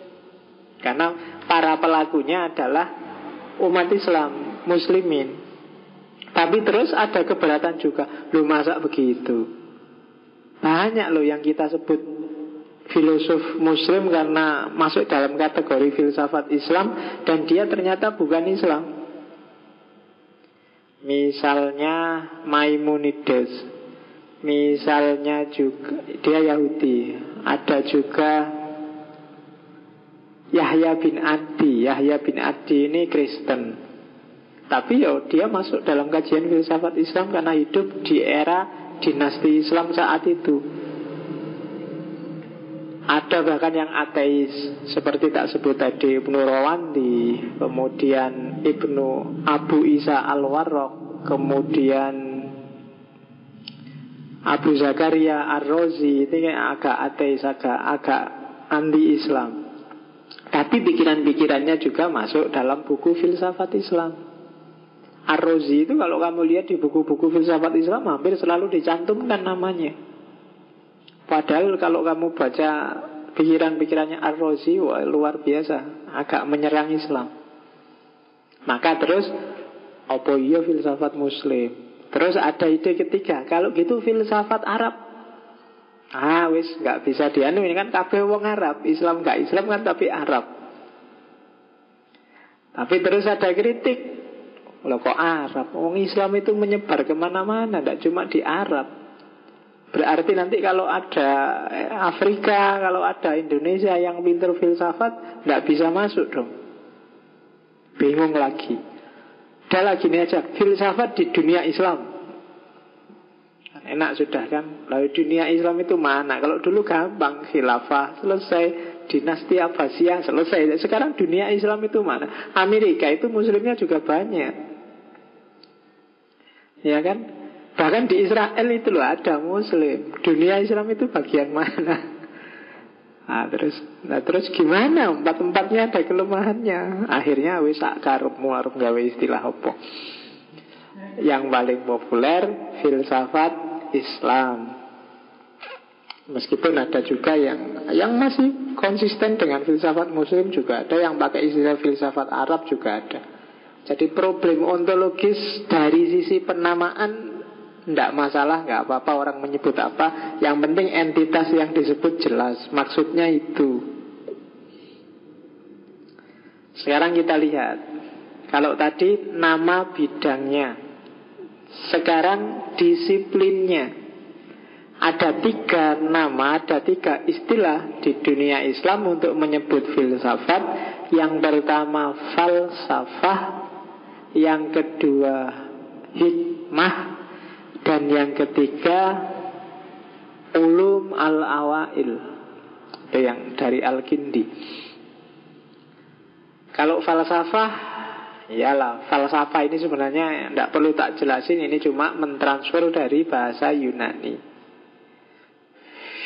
Karena para pelakunya adalah umat Islam, muslimin. Tapi terus ada keberatan juga. Lu masa begitu? Banyak loh yang kita sebut filosof muslim karena masuk dalam kategori filsafat Islam dan dia ternyata bukan Islam. Misalnya Maimonides. Misalnya juga dia Yahudi. Ada juga Yahya bin Adi Yahya bin Adi ini Kristen. Tapi ya dia masuk dalam kajian filsafat Islam Karena hidup di era dinasti Islam saat itu. Ada bahkan yang ateis Seperti tak sebut tadi Ibnu Rawandi Kemudian Ibnu Abu Isa Al-Warraq Kemudian Abu Zakaria Ar-Razi Ini agak ateis Agak, agak anti-Islam tapi pikiran-pikirannya juga masuk dalam buku filsafat Islam. Ar-Razi itu kalau kamu lihat di buku-buku filsafat Islam hampir selalu dicantumkan namanya. Padahal kalau kamu baca pikiran-pikirannya Ar-Razi luar biasa, agak menyerang Islam. Maka terus apa iya filsafat muslim? Terus ada ide ketiga, kalau gitu filsafat Arab Ah wis nggak bisa dianu ini kan kabeh wong Arab, Islam nggak Islam kan tapi Arab. Tapi terus ada kritik. Loh kok Arab? Wong Islam itu menyebar ke mana-mana, tidak cuma di Arab. Berarti nanti kalau ada Afrika, kalau ada Indonesia yang pinter filsafat, tidak bisa masuk dong. Bingung lagi. Udah lagi ini aja, filsafat di dunia Islam. Enak sudah kan? Lalu dunia Islam itu mana? Kalau dulu gampang Khilafah selesai. Dinasti Abbasiyah selesai. Sekarang dunia Islam itu mana? Amerika itu muslimnya juga banyak. Ya kan? Bahkan di Israel itu loh ada muslim. Dunia Islam itu bagian mana? Nah terus, nah terus gimana? Empat-empatnya ada kelemahannya. Akhirnya wis karepmu arep gawe istilah apa? Yang paling populer filsafat Islam. Meskipun ada juga yang yang masih konsisten dengan filsafat muslim juga ada Yang pakai istilah filsafat Arab juga ada. Jadi problem ontologis dari sisi penamaan Tidak masalah, nggak apa-apa orang menyebut apa. Yang penting entitas yang disebut jelas Maksudnya itu. Sekarang kita lihat Kalau tadi nama bidangnya Sekarang disiplinnya ada tiga nama, ada tiga istilah di dunia Islam untuk menyebut filsafat. Yang pertama falsafah, yang kedua hikmah, dan yang ketiga ulum al-awail. Yang dari Al-Kindi. Kalau falsafah Iyalah, falsafah ini sebenarnya tidak perlu tak jelasin, ini cuma mentransfer dari bahasa Yunani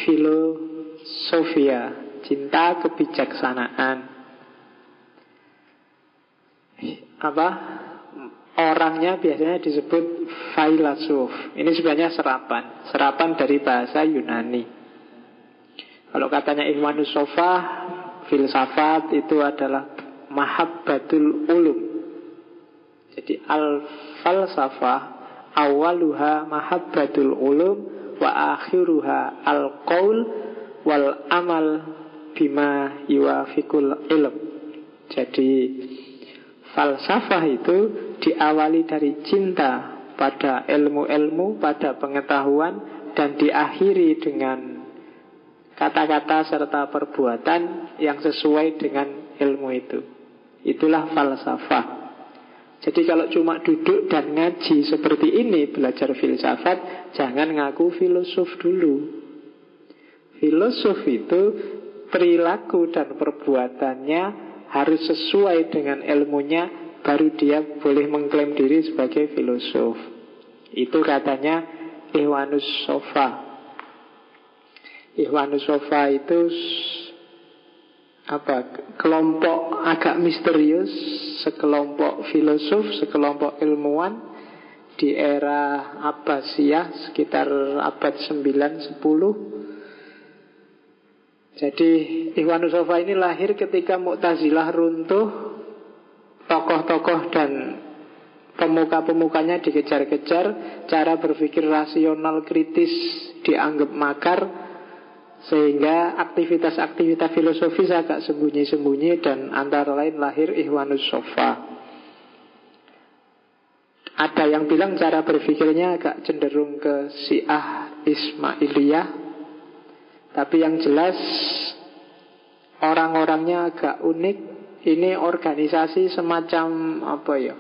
filosofia, cinta kebijaksanaan. Apa? Orangnya biasanya disebut filosof. Ini sebenarnya serapan, serapan dari bahasa Yunani. Kalau katanya Ibnu Sofa, filsafat itu adalah mahabbatul ulum. Jadi al falsafah awaluha mahabbatul ulum wa akhiruha al qaul wal amal bima yuafikul ilm. Jadi falsafah itu diawali dari cinta pada ilmu-ilmu, pada pengetahuan dan diakhiri dengan kata-kata serta perbuatan yang sesuai dengan ilmu itu. Itulah falsafah. Jadi kalau cuma duduk dan ngaji seperti ini belajar filsafat, jangan ngaku filosof dulu. Filosof itu perilaku dan perbuatannya harus sesuai dengan ilmunya, baru dia boleh mengklaim diri sebagai filosof. Itu katanya Iwanus Sofa. Iwanus Sofa itu apa kelompok agak misterius sekelompok filosof sekelompok ilmuwan di era Abbasiyah sekitar abad 9 10 jadi Ikhwan Sofa ini lahir ketika Mu'tazilah runtuh tokoh-tokoh dan pemuka-pemukanya dikejar-kejar cara berpikir rasional kritis dianggap makar sehingga aktivitas-aktivitas filosofis agak sembunyi-sembunyi dan antara lain lahir Ikhwanus Sofa. Ada yang bilang cara berpikirnya agak cenderung ke Syiah Ismailiyah. Tapi yang jelas orang-orangnya agak unik. Ini organisasi semacam apa ya?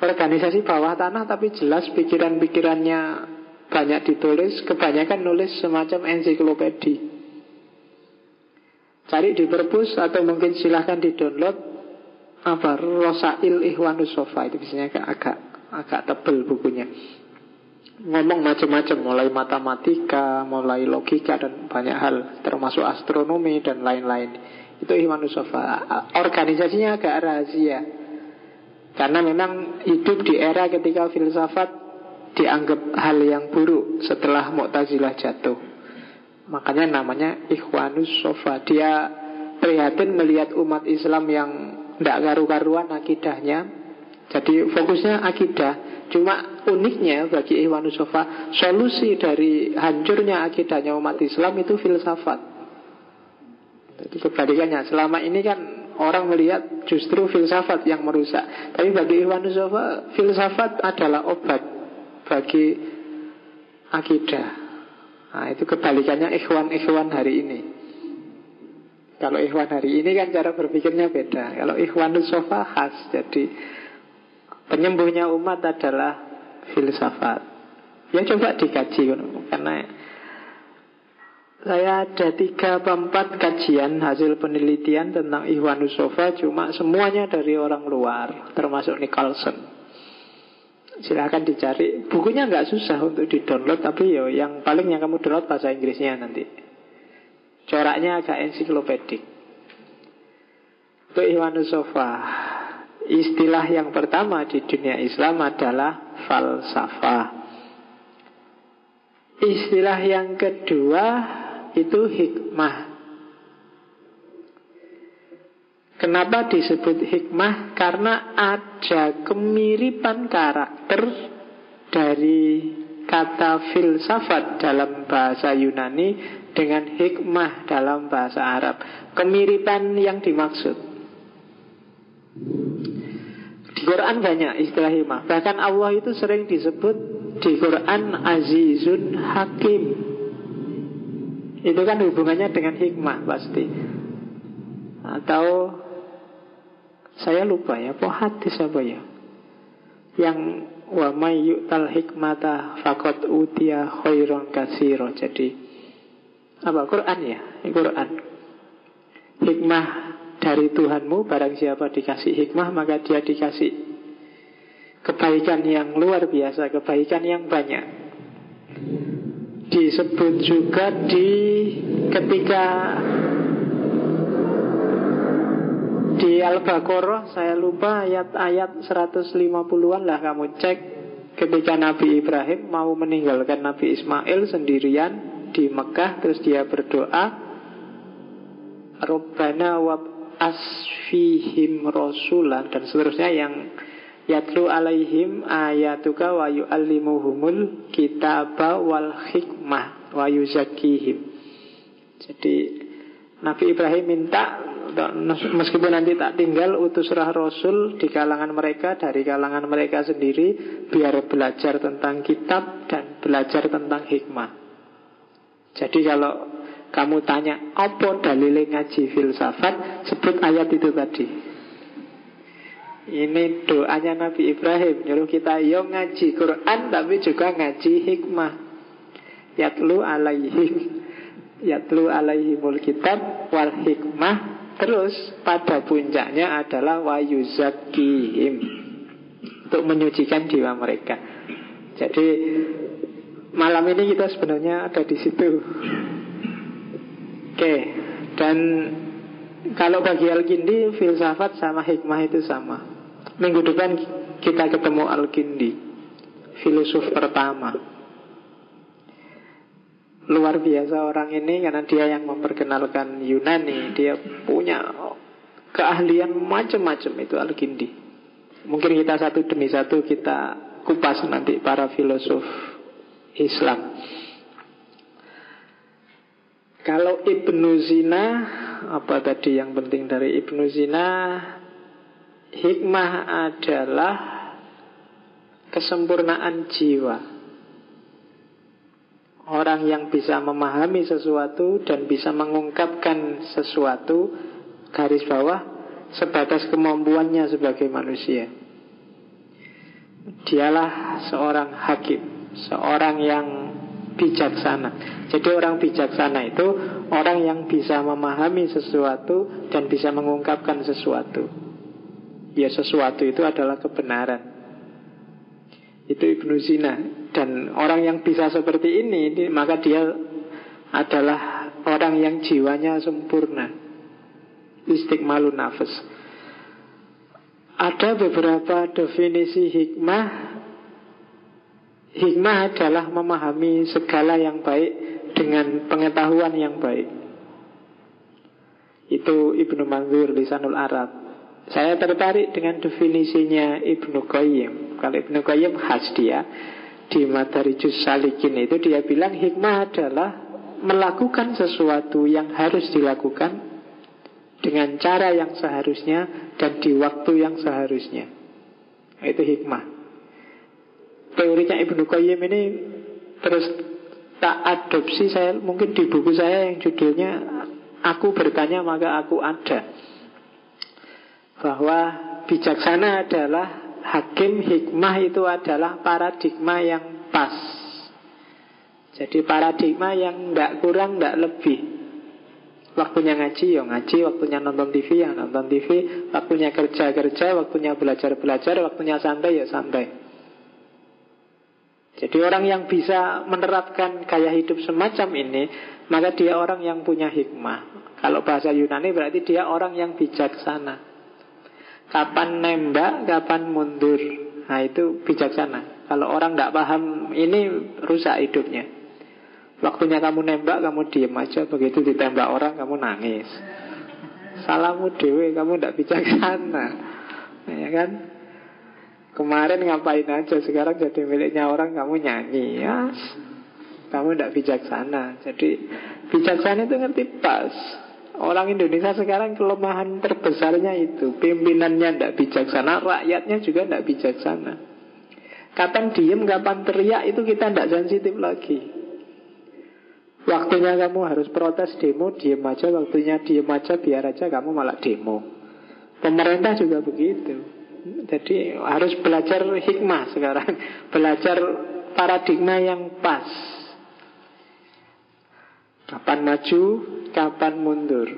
Organisasi bawah tanah tapi jelas pikiran-pikirannya banyak ditulis, kebanyakan nulis semacam ensiklopedi. Cari di perpus atau mungkin silahkan di download apa Rosail Ikhwanus Sofa itu biasanya agak agak, agak tebel bukunya. Ngomong macam-macam mulai matematika, mulai logika dan banyak hal termasuk astronomi dan lain-lain. Itu Ikhwanus Sofa. Organisasinya agak rahasia. Karena memang hidup di era ketika filsafat dianggap hal yang buruk setelah Mu'tazilah jatuh. Makanya namanya Ikhwanus Sofa. Dia prihatin melihat umat Islam yang tidak karu-karuan akidahnya. Jadi fokusnya akidah. Cuma uniknya bagi Ikhwanus Sofa, solusi dari hancurnya akidahnya umat Islam itu filsafat. Jadi kebalikannya, selama ini kan orang melihat justru filsafat yang merusak. Tapi bagi Ikhwanus Sofa, filsafat adalah obat bagi akidah. Nah, itu kebalikannya ikhwan-ikhwan hari ini. Kalau ikhwan hari ini kan cara berpikirnya beda. Kalau ikhwanus sofa khas. Jadi penyembuhnya umat adalah filsafat. Ya coba dikaji karena saya ada tiga empat kajian hasil penelitian tentang Ikhwanus Sofa Cuma semuanya dari orang luar Termasuk Nicholson silahkan dicari. Bukunya nggak susah untuk di download tapi yo yang paling yang kamu download bahasa Inggrisnya nanti. Coraknya agak ensiklopedik. Untuk Iwanus Sofa istilah yang pertama di dunia Islam adalah falsafah. Istilah yang kedua itu hikmah. Kenapa disebut hikmah? Karena ada kemiripan karakter dari kata filsafat dalam bahasa Yunani dengan hikmah dalam bahasa Arab. Kemiripan yang dimaksud. Di Quran banyak istilah hikmah. Bahkan Allah itu sering disebut di Quran Azizun Hakim. Itu kan hubungannya dengan hikmah pasti. Atau saya lupa ya, hadis apa ya? Yang wa may yu'tal hikmata faqad utiya khairon katsira. Jadi apa Quran ya? Quran. Hikmah dari Tuhanmu barang siapa dikasih hikmah maka dia dikasih kebaikan yang luar biasa, kebaikan yang banyak. Disebut juga di ketika Di Al-Baqarah saya lupa ayat-ayat 150-an lah kamu cek. Ketika Nabi Ibrahim mau meninggalkan Nabi Ismail sendirian di Mekah terus dia berdoa Rabbana wa asfihim rasulan dan seterusnya yang yatlu alaihim ayatuka wa yu'allimuhumul kitaba wal hikmah wa yuzakihim jadi Nabi Ibrahim minta meskipun nanti tak tinggal utuslah Rasul di kalangan mereka dari kalangan mereka sendiri biar belajar tentang kitab dan belajar tentang hikmah. Jadi kalau kamu tanya apa dalilnya ngaji filsafat, sebut ayat itu tadi. Ini doanya Nabi Ibrahim Nyuruh kita yo ngaji Quran Tapi juga ngaji hikmah Yatlu alaihim Yatlu alaihimul kitab Wal hikmah. Terus pada puncaknya adalah wayuzakihim Untuk menyucikan jiwa mereka. Jadi malam ini kita sebenarnya ada di situ. Oke Dan kalau bagi Al-Kindi filsafat sama hikmah itu sama. Minggu depan kita ketemu Al-Kindi Filosof pertama Luar biasa orang ini karena dia yang memperkenalkan Yunani. Dia punya keahlian macam-macam itu Al-Kindi Mungkin kita satu demi satu kita kupas nanti para filosof Islam. Kalau Ibnu Zina Apa tadi yang penting dari Ibnu Zina? Hikmah adalah Kesempurnaan jiwa Orang yang bisa memahami sesuatu dan bisa mengungkapkan sesuatu garis bawah sebatas kemampuannya sebagai manusia. Dialah seorang hakim, seorang yang bijaksana. Jadi orang bijaksana itu orang yang bisa memahami sesuatu dan bisa mengungkapkan sesuatu. Ya sesuatu itu adalah kebenaran. Itu Ibnu Sina Dan orang yang bisa seperti ini Maka dia adalah orang yang jiwanya sempurna. Istiqmalun nafas. Ada beberapa definisi hikmah. Hikmah adalah memahami segala yang baik Dengan pengetahuan yang baik. Itu Ibnu Manzur Lisanul Arab. Saya tertarik dengan definisinya Ibnu Qayyim. Kalau Ibnu Qayyim khas dia di Madarijus Salikin itu dia bilang hikmah adalah melakukan sesuatu yang harus dilakukan dengan cara yang seharusnya dan di waktu yang seharusnya. Itu hikmah. Teorinya Ibnu Qayyim ini terus tak adopsi saya mungkin di buku saya yang judulnya Aku bertanya maka aku ada bahwa bijaksana adalah hakim hikmah itu adalah paradigma yang pas. Jadi paradigma yang tidak kurang, tidak lebih. Waktunya ngaji, ya ngaji. Waktunya nonton TV, ya nonton TV. Waktunya kerja-kerja, waktunya belajar-belajar. Waktunya santai, ya santai. Jadi orang yang bisa menerapkan gaya hidup semacam ini, maka dia orang yang punya hikmah. Kalau bahasa Yunani berarti dia orang yang bijaksana. Kapan nembak, kapan mundur Nah itu bijaksana Kalau orang tidak paham ini rusak hidupnya Waktunya kamu nembak, kamu diem aja. Begitu ditembak orang, kamu nangis. Salahmu dewe, kamu tidak bijaksana. Ya kan? Kemarin ngapain aja, sekarang jadi miliknya orang, kamu nyanyi. Ya, kamu tidak bijaksana. Jadi bijaksana itu ngerti pas. Orang Indonesia sekarang kelemahan terbesarnya itu Pimpinannya tidak bijaksana Rakyatnya juga tidak bijaksana Kapan diem, kapan teriak Itu kita tidak sensitif lagi Waktunya kamu harus protes demo, diem aja. Waktunya diem aja, biar aja kamu malah demo. Pemerintah juga begitu. Jadi harus belajar hikmah sekarang. *laughs* Belajar paradigma yang pas. Kapan maju, kapan mundur.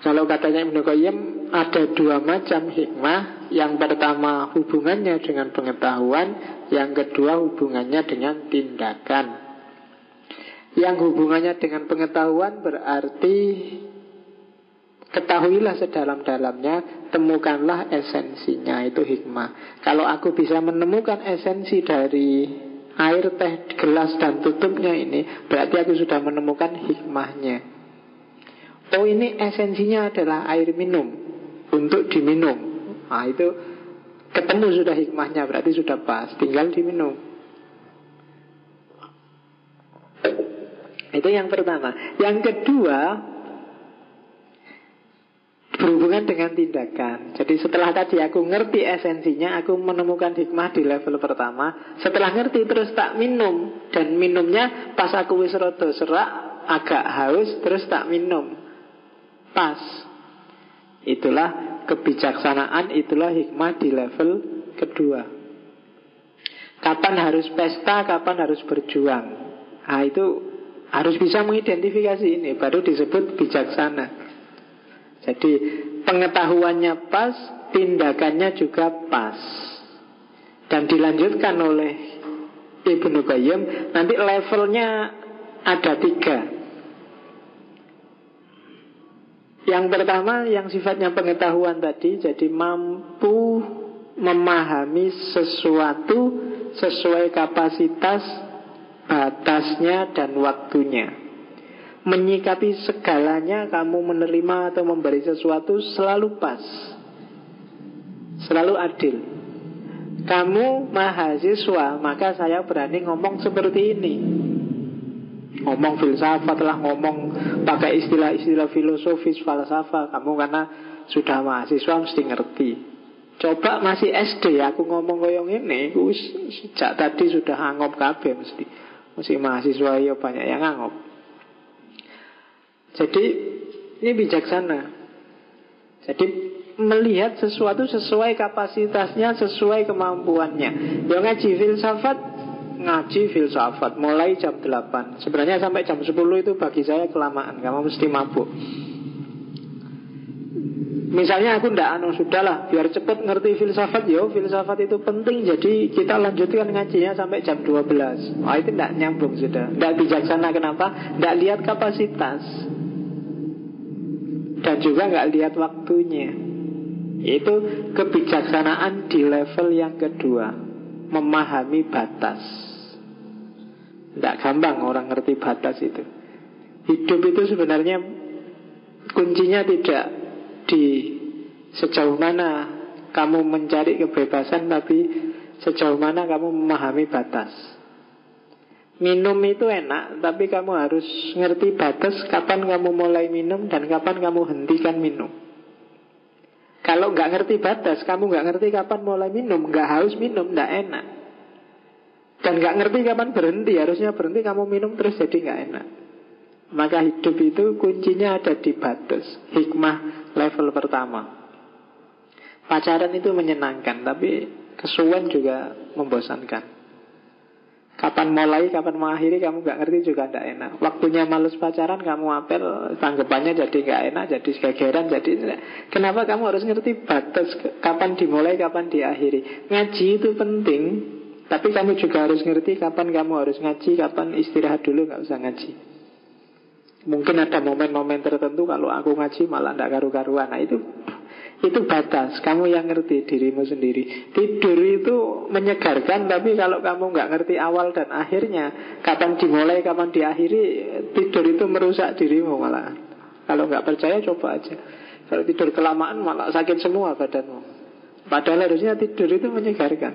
Kalau katanya Ibnu Qayyim ada dua macam hikmah. Yang pertama hubungannya dengan pengetahuan, yang kedua hubungannya dengan tindakan. Yang hubungannya dengan pengetahuan berarti Ketahuilah sedalam-dalamnya Temukanlah esensinya Itu hikmah Kalau aku bisa menemukan esensi dari Air teh gelas dan tutupnya ini Berarti aku sudah menemukan hikmahnya. Oh ini esensinya adalah air minum Untuk diminum. Nah itu ketemu sudah hikmahnya Berarti sudah pas Tinggal diminum. Itu yang pertama. Yang kedua, berhubungan dengan tindakan. Jadi setelah tadi aku ngerti esensinya, aku menemukan hikmah di level pertama. Setelah ngerti terus tak minum dan minumnya pas aku wis rodo serak, agak haus terus tak minum. Pas. Itulah kebijaksanaan, itulah hikmah di level kedua. Kapan harus pesta, kapan harus berjuang. Nah itu harus bisa mengidentifikasi ini Baru disebut bijaksana Jadi pengetahuannya pas Tindakannya juga pas Dan dilanjutkan oleh Ibnu Qayyim Nanti levelnya ada tiga Yang pertama yang sifatnya pengetahuan tadi Jadi mampu memahami sesuatu sesuai kapasitas batasnya dan waktunya. Menyikapi segalanya kamu menerima atau memberi sesuatu selalu pas. Selalu adil. Kamu mahasiswa, maka saya berani ngomong seperti ini. Ngomong filsafat lah, ngomong pakai istilah-istilah filosofis, falsafah. Kamu karena sudah mahasiswa mesti ngerti. Coba masih SD aku ngomong koyong ini, sejak tadi sudah angop kabeh mesti. Masih mahasiswa ya banyak yang ngangop. Jadi ini bijaksana. Jadi melihat sesuatu sesuai kapasitasnya, sesuai kemampuannya. Yang ngaji filsafat, ngaji filsafat mulai jam 8. Sebenarnya sampai jam 10 itu bagi saya kelamaan, kamu mesti mabuk. Misalnya aku ndak anu sudahlah biar cepet ngerti filsafat yo filsafat itu penting jadi kita lanjutkan ngajinya sampai jam 12. Wah itu ndak nyambung sudah. Ndak bijaksana kenapa? Ndak lihat kapasitas. Dan juga nggak lihat waktunya. Itu kebijaksanaan di level yang kedua, memahami batas. Tidak gampang orang ngerti batas itu. Hidup itu sebenarnya kuncinya tidak di sejauh mana kamu mencari kebebasan tapi sejauh mana kamu memahami batas. Minum itu enak, tapi kamu harus ngerti batas kapan kamu mulai minum dan kapan kamu hentikan minum. Kalau nggak ngerti batas, kamu nggak ngerti kapan mulai minum, nggak haus minum, nggak enak. Dan nggak ngerti kapan berhenti, harusnya berhenti kamu minum terus jadi nggak enak. Maka hidup itu kuncinya ada di batas, hikmah level pertama. Pacaran itu menyenangkan, tapi kesuwen juga membosankan. Kapan mulai, kapan mengakhiri kamu gak ngerti juga tidak enak. Waktunya males pacaran kamu apel, tanggapannya jadi gak enak, jadi gegeran, jadi kenapa kamu harus ngerti batas kapan dimulai, kapan diakhiri. Ngaji itu penting, tapi kamu juga harus ngerti kapan kamu harus ngaji, kapan istirahat dulu gak usah ngaji. Mungkin ada momen-momen tertentu kalau aku ngaji malah tidak karu-karuan. Nah itu Itu batas, kamu yang ngerti dirimu sendiri. Tidur itu menyegarkan Tapi kalau kamu nggak ngerti awal dan akhirnya Kapan dimulai, kapan diakhiri Tidur itu merusak dirimu malah. Kalau nggak percaya coba aja. Kalau tidur kelamaan malah sakit semua badanmu. Padahal harusnya tidur itu menyegarkan.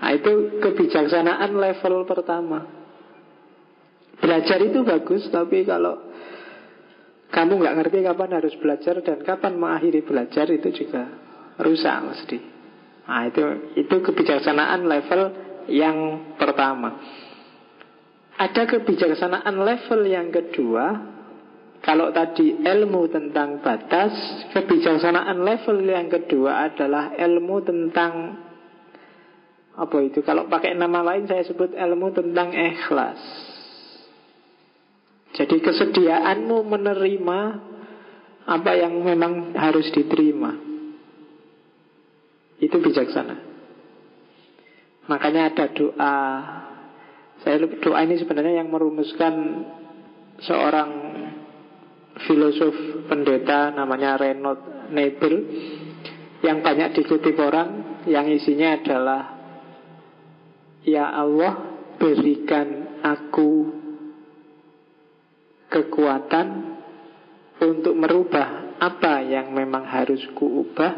Nah itu kebijaksanaan level pertama Belajar itu bagus, tapi kalau kamu nggak ngerti kapan harus belajar dan kapan mengakhiri belajar itu juga rusak mesti. Nah itu itu kebijaksanaan level yang pertama. Ada kebijaksanaan level yang kedua. Kalau tadi ilmu tentang batas, kebijaksanaan level yang kedua adalah ilmu tentang apa itu? Kalau pakai nama lain saya sebut ilmu tentang ikhlas. Jadi kesediaanmu menerima apa yang memang harus diterima. Itu bijaksana. Makanya ada doa. Saya doa ini sebenarnya yang merumuskan seorang filosof pendeta namanya Reynold Nebel yang banyak dikutip orang yang isinya adalah Ya Allah berikan aku kekuatan untuk merubah apa yang memang harus kuubah.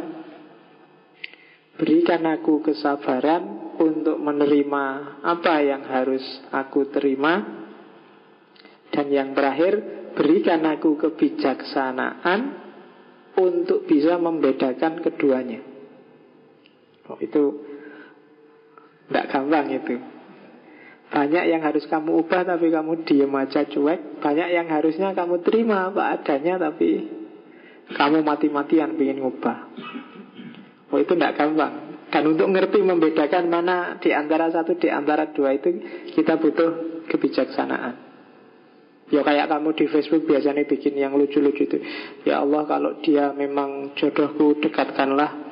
Berikan aku kesabaran untuk menerima apa yang harus aku terima. Dan yang terakhir, berikan aku kebijaksanaan untuk bisa membedakan keduanya. Oh, itu tidak gampang itu. Banyak yang harus kamu ubah tapi kamu diem aja cuek. Banyak yang harusnya kamu terima apa adanya tapi Kamu mati-matian ingin ngubah. Oh itu tidak gampang. Dan untuk ngerti membedakan mana di antara satu di antara dua itu Kita butuh kebijaksanaan. Ya kayak kamu di Facebook biasanya bikin yang lucu-lucu itu. Ya Allah kalau dia memang jodohku dekatkanlah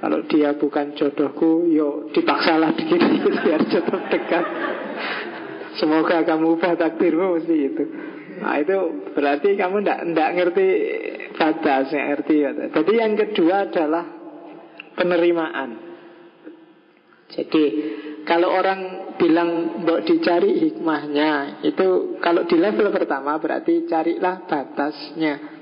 kalau dia bukan jodohku, yo dipaksalah bikin itu *laughs* biar jodoh dekat. Semoga kamu ubah takdirmu mesti itu. Nah itu berarti kamu ndak ndak ngerti batas, ngerti. Jadi yang kedua adalah penerimaan. Jadi kalau orang bilang mau dicari hikmahnya itu kalau di level pertama berarti carilah batasnya.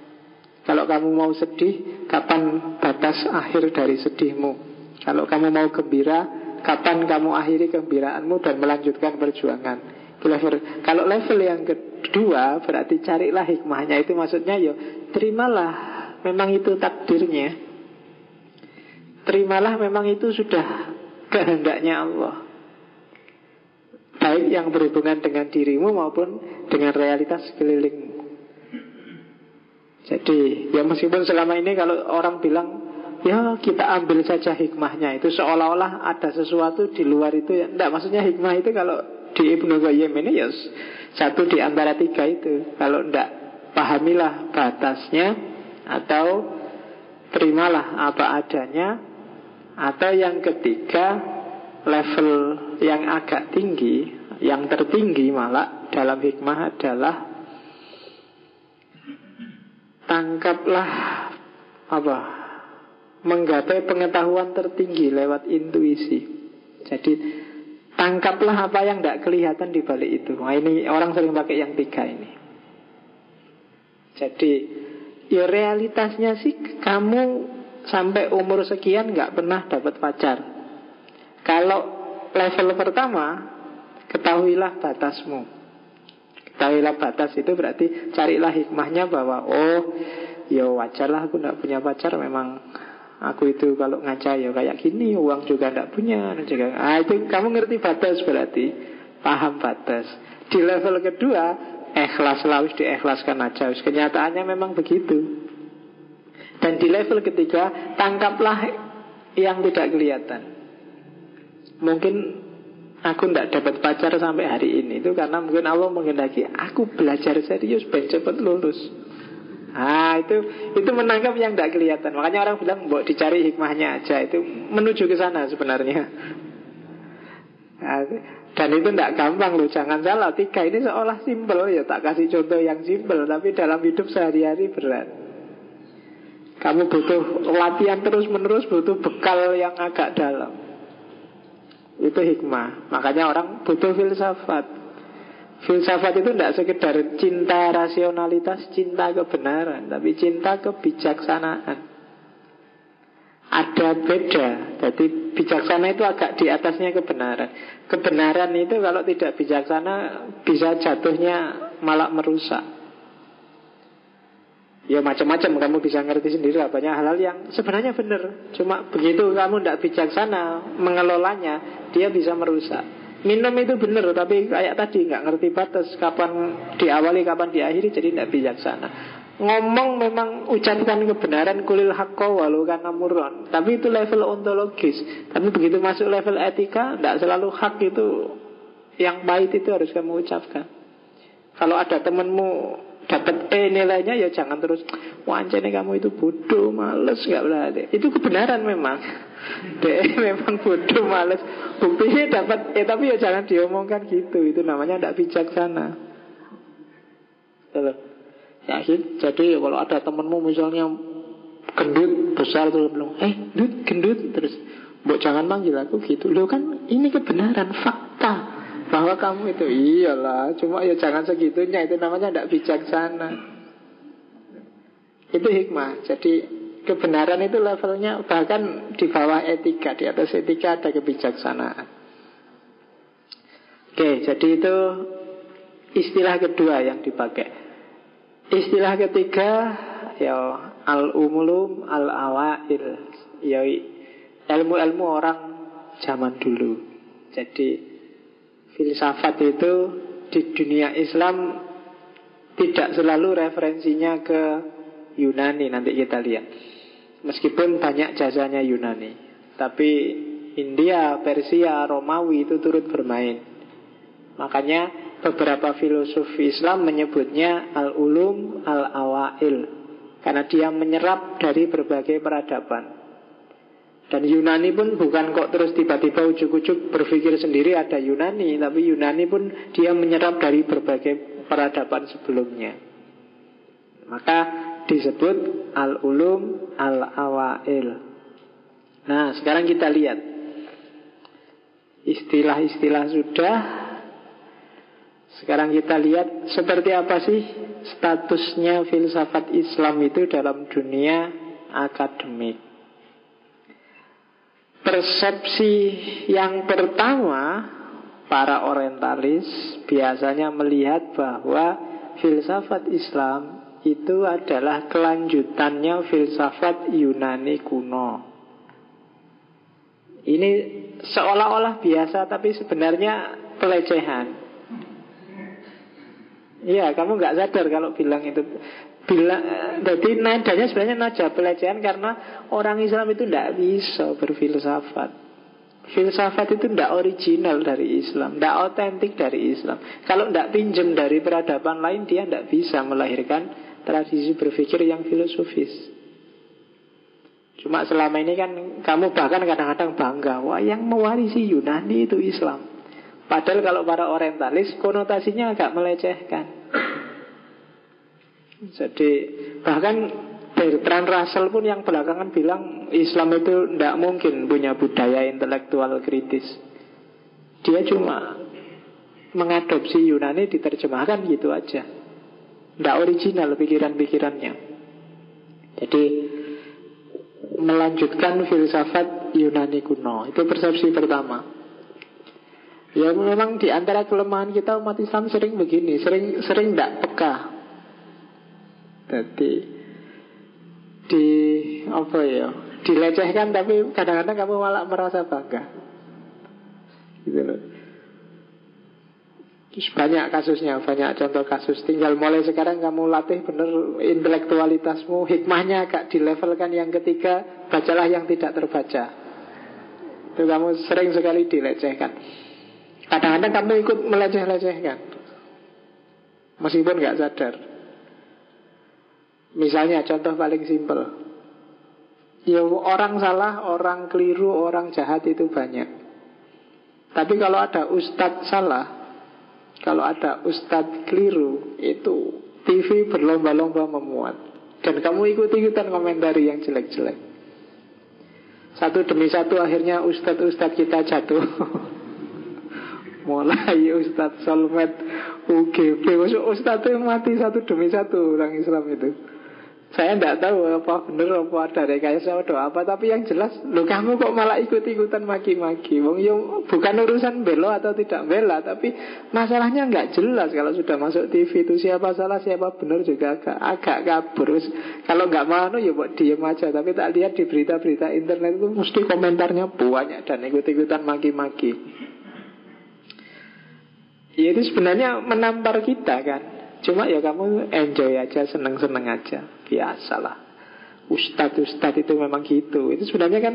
Kalau kamu mau sedih, kapan batas akhir dari sedihmu? Kalau kamu mau gembira, kapan kamu akhiri kegembiraanmu dan melanjutkan perjuangan? level. Kalau level yang kedua berarti carilah hikmahnya itu maksudnya yo terimalah memang itu takdirnya. Terimalah memang itu sudah kehendaknya Allah. Baik yang berhubungan dengan dirimu maupun dengan realitas sekelilingmu. Jadi ya meskipun selama ini kalau orang bilang ya kita ambil saja hikmahnya itu seolah-olah ada sesuatu di luar itu ya enggak maksudnya hikmah itu kalau di Ibnu Qayyim ini ya satu di antara tiga itu. Kalau enggak pahamilah batasnya atau terimalah apa adanya. Atau yang ketiga level yang agak tinggi yang tertinggi malah dalam hikmah adalah tangkaplah apa menggapai pengetahuan tertinggi lewat intuisi. Jadi tangkaplah apa yang tidak kelihatan di balik itu. Nah, ini orang sering pakai yang tiga ini. Jadi ya realitasnya sih kamu sampai umur sekian nggak pernah dapat pacar. Kalau level pertama ketahuilah batasmu. Ketahuilah batas itu berarti carilah hikmahnya bahwa oh ya wajarlah aku tidak punya pacar memang aku itu kalau ngaca ya kayak gini uang juga tidak punya juga ah, itu kamu ngerti batas berarti paham batas. Di level kedua ikhlas harus diikhlaskan aja kenyataannya memang begitu. Dan di level ketiga tangkaplah yang tidak kelihatan. Mungkin Aku tidak dapat pacar sampai hari ini itu karena mungkin Allah menghendaki aku belajar serius ben cepat lulus. Ah itu itu menangkap yang tidak kelihatan. Makanya orang bilang buat dicari hikmahnya aja itu menuju ke sana sebenarnya. Nah, dan itu tidak gampang loh Jangan salah Tiga ini seolah simpel ya Tak kasih contoh yang simpel Tapi dalam hidup sehari-hari berat Kamu butuh latihan terus-menerus, butuh bekal yang agak dalam. Itu hikmah. Makanya orang butuh filsafat. Filsafat itu tidak sekedar cinta rasionalitas, cinta kebenaran, tapi cinta kebijaksanaan. Ada beda. Jadi bijaksana itu agak di atasnya kebenaran. Kebenaran itu kalau tidak bijaksana bisa jatuhnya malah merusak. Ya macam-macam. Kamu bisa ngerti sendiri lah. Banyak hal-hal yang sebenarnya benar. Cuma begitu kamu tidak bijaksana Mengelolanya Dia bisa merusak. Minum itu benar Tapi kayak tadi nggak ngerti batas. Kapan diawali, kapan diakhiri Jadi tidak bijaksana. Ngomong memang ucapkan kebenaran Kulil hakko walau karena murron Tapi itu level ontologis. Tapi begitu masuk level etika Tidak selalu hak itu Yang pahit itu harus kamu ucapkan. Kalau ada temanmu dapat E nilainya ya jangan terus wancane kamu itu bodoh males nggak berani itu kebenaran memang. *laughs* Deh memang bodoh males. Buktinya dapat E tapi ya jangan diomongkan gitu. Itu namanya tidak bijaksana. Ya jadi kalau ada temenmu misalnya gendut besar tuh belum eh gendut gendut terus Mbok jangan manggil aku gitu. Loh kan ini kebenaran fakta bahwa kamu itu iyalah cuma ya jangan segitunya itu namanya tidak bijaksana. Itu hikmah. Jadi kebenaran itu levelnya bahkan di bawah etika di atas etika ada kebijaksanaan. Oke jadi itu istilah kedua yang dipakai. Istilah ketiga ya al umulum al awail ya ilmu-ilmu orang zaman dulu. Jadi filsafat itu di dunia Islam tidak selalu referensinya ke Yunani nanti kita lihat. Meskipun banyak jasanya Yunani, tapi India, Persia, Romawi itu turut bermain. Makanya beberapa filosof Islam menyebutnya al-ulum al-awail karena dia menyerap dari berbagai peradaban. Dan Yunani pun bukan kok terus tiba-tiba ujuk-ujuk berpikir sendiri ada Yunani Tapi Yunani pun dia menyerap dari berbagai peradaban sebelumnya. Maka disebut Al-Ulum Al-Awail. Nah sekarang kita lihat. Istilah-istilah sudah. Sekarang kita lihat seperti apa sih statusnya filsafat Islam itu dalam dunia akademik Persepsi yang pertama para orientalis biasanya melihat bahwa filsafat Islam itu adalah kelanjutannya filsafat Yunani kuno. Ini seolah-olah biasa tapi sebenarnya pelecehan. Iya, kamu nggak sadar kalau bilang itu Bila, jadi nadanya sebenarnya nada pelecehan karena orang Islam itu tidak bisa berfilsafat. Filsafat itu tidak original dari Islam, tidak otentik dari Islam. Kalau tidak pinjam dari peradaban lain, dia tidak bisa melahirkan tradisi berpikir yang filosofis. Cuma selama ini kan kamu bahkan kadang-kadang bangga, wah yang mewarisi Yunani itu Islam. Padahal kalau para orientalis konotasinya agak melecehkan. Jadi bahkan Bertrand Russell pun yang belakangan bilang Islam itu tidak mungkin punya budaya intelektual kritis. Dia cuma mengadopsi Yunani diterjemahkan gitu aja. Tidak original pikiran-pikirannya. Jadi melanjutkan filsafat Yunani kuno. Itu persepsi pertama. Ya memang di antara kelemahan kita umat Islam sering begini, sering sering tidak peka jadi di apa ya? Dilecehkan tapi kadang-kadang kamu malah merasa bangga. Gitu loh. Banyak kasusnya, banyak contoh kasus. Tinggal mulai sekarang kamu latih benar intelektualitasmu, hikmahnya agak dilevelkan yang ketiga, bacalah yang tidak terbaca. Itu kamu sering sekali dilecehkan. Kadang-kadang kamu ikut meleceh-lecehkan. Meskipun nggak sadar. Misalnya contoh paling simpel. Ya orang salah, orang keliru, orang jahat itu banyak. Tapi kalau ada ustadz salah Kalau ada ustadz keliru Itu TV berlomba-lomba memuat. Dan kamu ikut-ikutan komentari yang jelek-jelek. Satu demi satu akhirnya ustadz-ustadz kita jatuh. *laughs* Mulai Ustadz Solmed UGB Ustadz itu mati satu demi satu orang Islam itu saya tidak tahu apa benar apa ada rekayasa atau apa Tapi yang jelas lo kamu kok malah ikut-ikutan maki-maki? Wong yo bukan urusan belo atau tidak bela Tapi masalahnya nggak jelas. Kalau sudah masuk TV itu siapa salah siapa benar juga agak, agak kabur. Kalau nggak mau ya buat diem aja. Tapi tak lihat di berita-berita internet itu Mesti komentarnya banyak dan ikut-ikutan maki-maki. Ya itu sebenarnya menampar kita kan? Cuma ya kamu enjoy aja, seneng-seneng aja Biasalah. Ustadz-ustadz itu memang gitu. Itu sebenarnya kan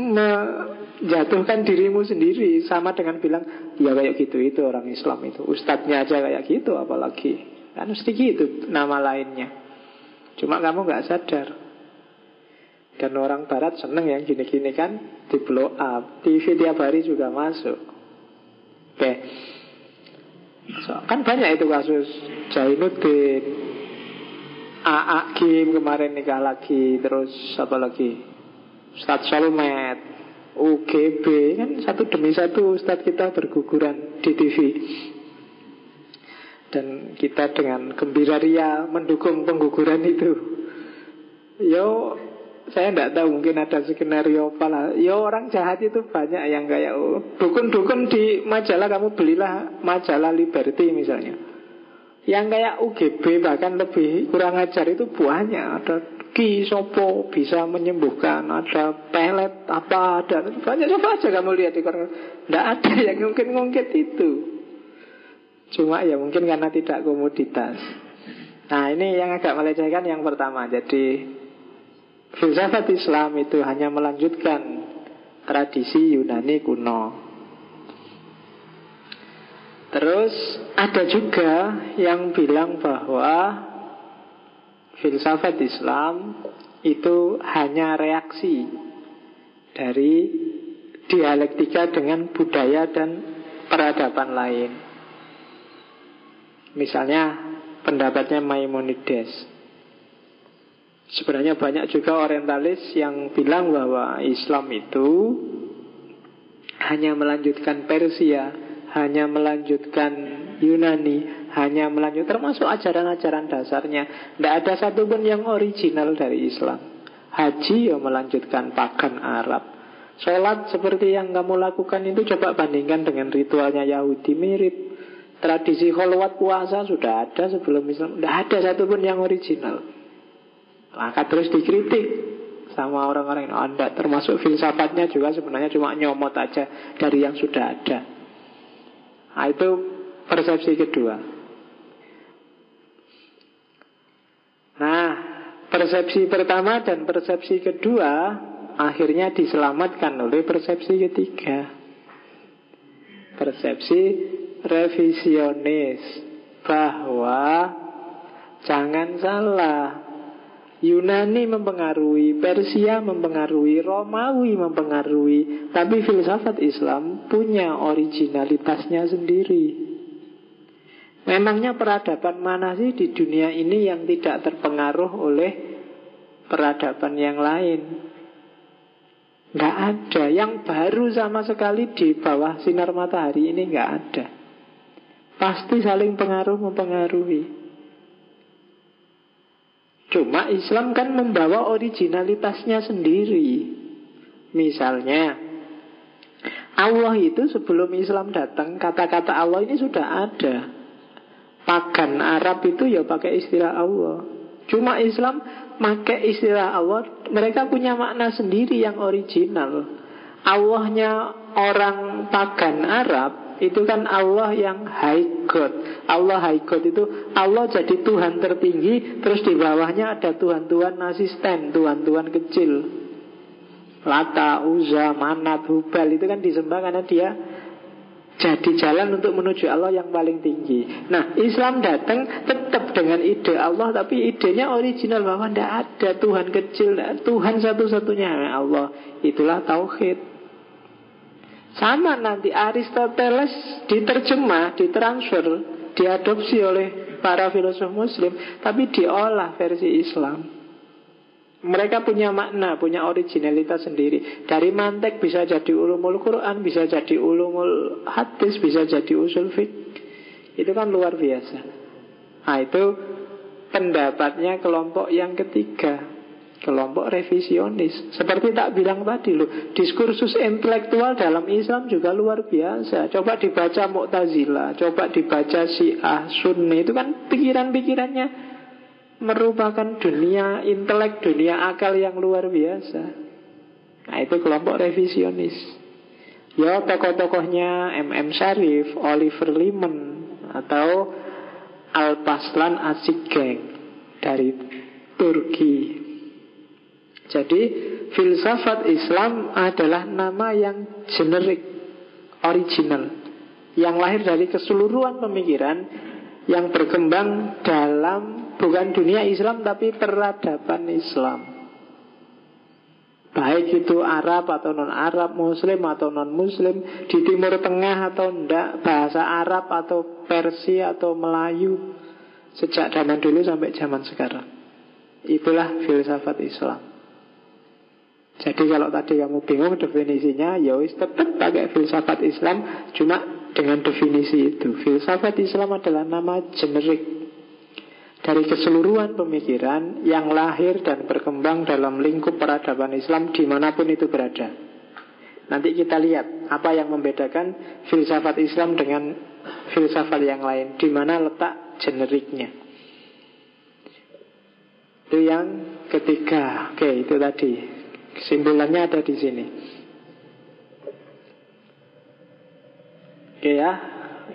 menjatuhkan dirimu sendiri Sama dengan bilang Ya kayak gitu itu orang Islam itu. Ustadznya aja kayak gitu apalagi. Kan mesti gitu nama lainnya. Cuma kamu gak sadar. Dan orang barat seneng yang gini-gini kan Di blow up. TV tiap hari juga masuk. Oke. Okay. So, kan banyak itu kasus Jainuddin AA Kim kemarin nikah lagi Terus apa lagi Ustadz Solmed UGB Kan satu demi satu Ustadz kita berguguran di TV Dan kita dengan gembira ria Mendukung pengguguran itu Yo saya tidak tahu mungkin ada skenario apa lah. Ya orang jahat itu banyak yang kayak oh, dukun-dukun di majalah kamu belilah majalah Liberty misalnya. Yang kayak UGB bahkan lebih kurang ajar itu banyak. Ada ki sopo bisa menyembuhkan, ada pelet apa ada banyak coba aja kamu lihat di koran. Tidak ada yang mungkin ngungkit itu. Cuma ya mungkin karena tidak komoditas. Nah ini yang agak melecehkan yang pertama. Jadi Filsafat Islam itu hanya melanjutkan tradisi Yunani kuno. Terus ada juga yang bilang bahwa filsafat Islam itu hanya reaksi dari dialektika dengan budaya dan peradaban lain. Misalnya pendapatnya Maimonides Sebenarnya banyak juga orientalis yang bilang bahwa Islam itu hanya melanjutkan Persia, hanya melanjutkan Yunani, hanya melanjutkan termasuk ajaran-ajaran dasarnya. Tidak ada satupun yang original dari Islam. Haji ya melanjutkan pagan Arab. Sholat seperti yang kamu lakukan itu coba bandingkan dengan ritualnya Yahudi mirip. Tradisi kholwat puasa sudah ada sebelum Islam. Tidak ada satupun yang original. Maka terus dikritik sama orang-orang yang Anda termasuk filsafatnya juga sebenarnya cuma nyomot aja dari yang sudah ada. Nah, itu persepsi kedua. Nah, persepsi pertama dan persepsi kedua akhirnya diselamatkan oleh persepsi ketiga. Persepsi revisionis bahwa jangan salah Yunani mempengaruhi, Persia mempengaruhi, Romawi mempengaruhi, tapi filsafat Islam punya originalitasnya sendiri. Memangnya peradaban mana sih di dunia ini yang tidak terpengaruh oleh peradaban yang lain? Nggak ada Yang baru sama sekali di bawah sinar matahari ini nggak ada Pasti saling pengaruh mempengaruhi Cuma Islam kan membawa originalitasnya sendiri. Misalnya, Allah itu sebelum Islam datang, kata-kata Allah ini sudah ada. Pagan Arab itu ya pakai istilah Allah. Cuma Islam pakai istilah Allah, mereka punya makna sendiri yang original. Allahnya orang pagan Arab itu kan Allah yang high God. Allah high God itu Allah jadi Tuhan tertinggi, terus di bawahnya ada Tuhan-Tuhan asisten, Tuhan-Tuhan kecil. Lata, Uza, Manat, Hubal itu kan disembah karena dia jadi jalan untuk menuju Allah yang paling tinggi. Nah, Islam datang tetap dengan ide Allah, tapi idenya original bahwa tidak ada Tuhan kecil, Tuhan satu-satunya Allah. Itulah tauhid. Sama nanti Aristoteles diterjemah, ditransfer, diadopsi oleh para filosof muslim, tapi diolah versi Islam. Mereka punya makna, punya originalitas sendiri. Dari mantek bisa jadi ulumul Quran, bisa jadi ulumul hadis, bisa jadi usul fik. Itu kan luar biasa. Nah itu pendapatnya kelompok yang ketiga. Kelompok revisionis. Seperti tak bilang tadi loh, diskursus intelektual dalam Islam juga luar biasa. Coba dibaca Mu'tazilah, coba dibaca Syiah, Sunni, itu kan pikiran-pikirannya merupakan dunia intelek, dunia akal yang luar biasa. Nah itu kelompok revisionis. Ya tokoh-tokohnya M.M. Sharif, Oliver Liman, atau Al-Paslan Asigeng dari Turki. Jadi filsafat Islam adalah nama yang generik, original, yang lahir dari keseluruhan pemikiran yang berkembang dalam Bukan dunia Islam tapi peradaban Islam. Baik itu Arab atau non-Arab, Muslim atau non-Muslim Di Timur Tengah atau enggak Bahasa Arab atau Persia atau Melayu Sejak zaman dulu sampai zaman sekarang. Itulah filsafat Islam Jadi kalau tadi kamu bingung definisinya Ya wis tetap pakai filsafat Islam Cuma dengan definisi itu Filsafat Islam adalah nama generik dari keseluruhan pemikiran yang lahir dan berkembang dalam lingkup peradaban Islam di mana pun itu berada. Nanti kita lihat apa yang membedakan filsafat Islam dengan filsafat yang lain, di mana letak generiknya. Itu yang ketiga. Oke, itu tadi. Kesimpulannya ada di sini. Oke ya,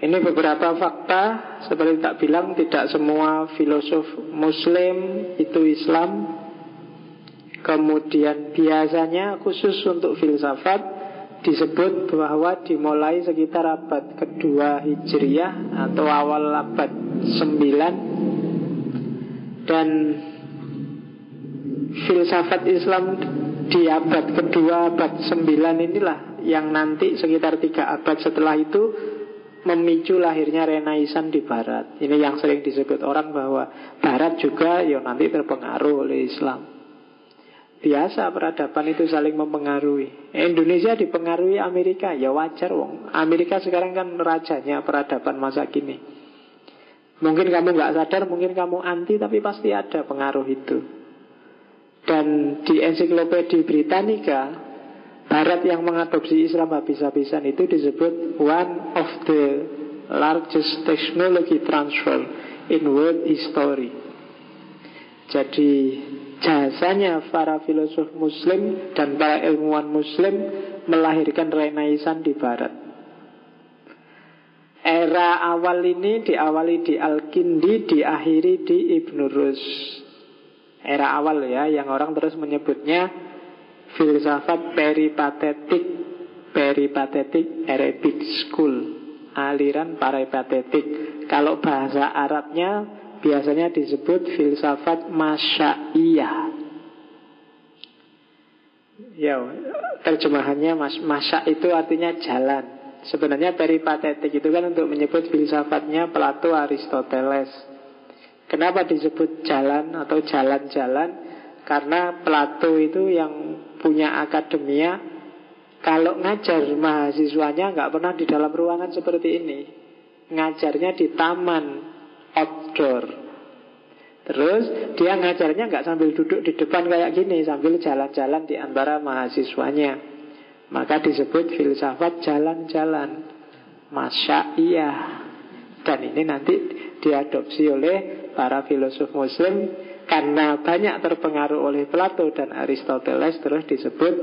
ini beberapa fakta. Seperti tak bilang Tidak semua filosof muslim Itu Islam. Kemudian biasanya Khusus untuk filsafat Disebut bahwa dimulai sekitar abad kedua Hijriyah Atau awal abad 9 Dan Filsafat Islam di abad kedua, abad 9 inilah Yang nanti sekitar tiga abad setelah itu memicu lahirnya Renaisan di Barat. Ini yang sering disebut orang bahwa Barat juga ya nanti terpengaruh oleh Islam. Biasa peradaban itu saling mempengaruhi. Indonesia dipengaruhi Amerika, ya wajar wong. Amerika sekarang kan rajanya peradaban masa kini. Mungkin kamu nggak sadar, mungkin kamu anti, tapi pasti ada pengaruh itu. Dan di ensiklopedia Britannica Barat yang mengadopsi Islam habis-habisan itu disebut one of the largest technology transfer in world history. Jadi jasanya para filosof muslim dan para ilmuwan muslim melahirkan renaisan di barat. Era awal ini diawali di Al-Kindi, diakhiri di Ibn Rus. Era awal ya, yang orang terus menyebutnya filsafat peripatetik. Peripatetik Arabic School. Aliran peripatetik kalau bahasa Arabnya biasanya disebut filsafat masyaiyah. Ya terjemahannya mas masya itu artinya jalan. Sebenarnya peripatetik itu kan untuk menyebut filsafatnya Plato Aristoteles kenapa disebut jalan atau jalan-jalan? Karena Plato itu yang punya akademia Kalau ngajar mahasiswanya nggak pernah di dalam ruangan seperti ini. Ngajarnya di taman outdoor. Terus dia ngajarnya nggak sambil duduk di depan kayak gini Sambil jalan-jalan di antara mahasiswanya. Maka disebut filsafat jalan-jalan. Masya iya Dan ini nanti diadopsi oleh para filosof muslim karena banyak terpengaruh oleh Plato dan Aristoteles terus disebut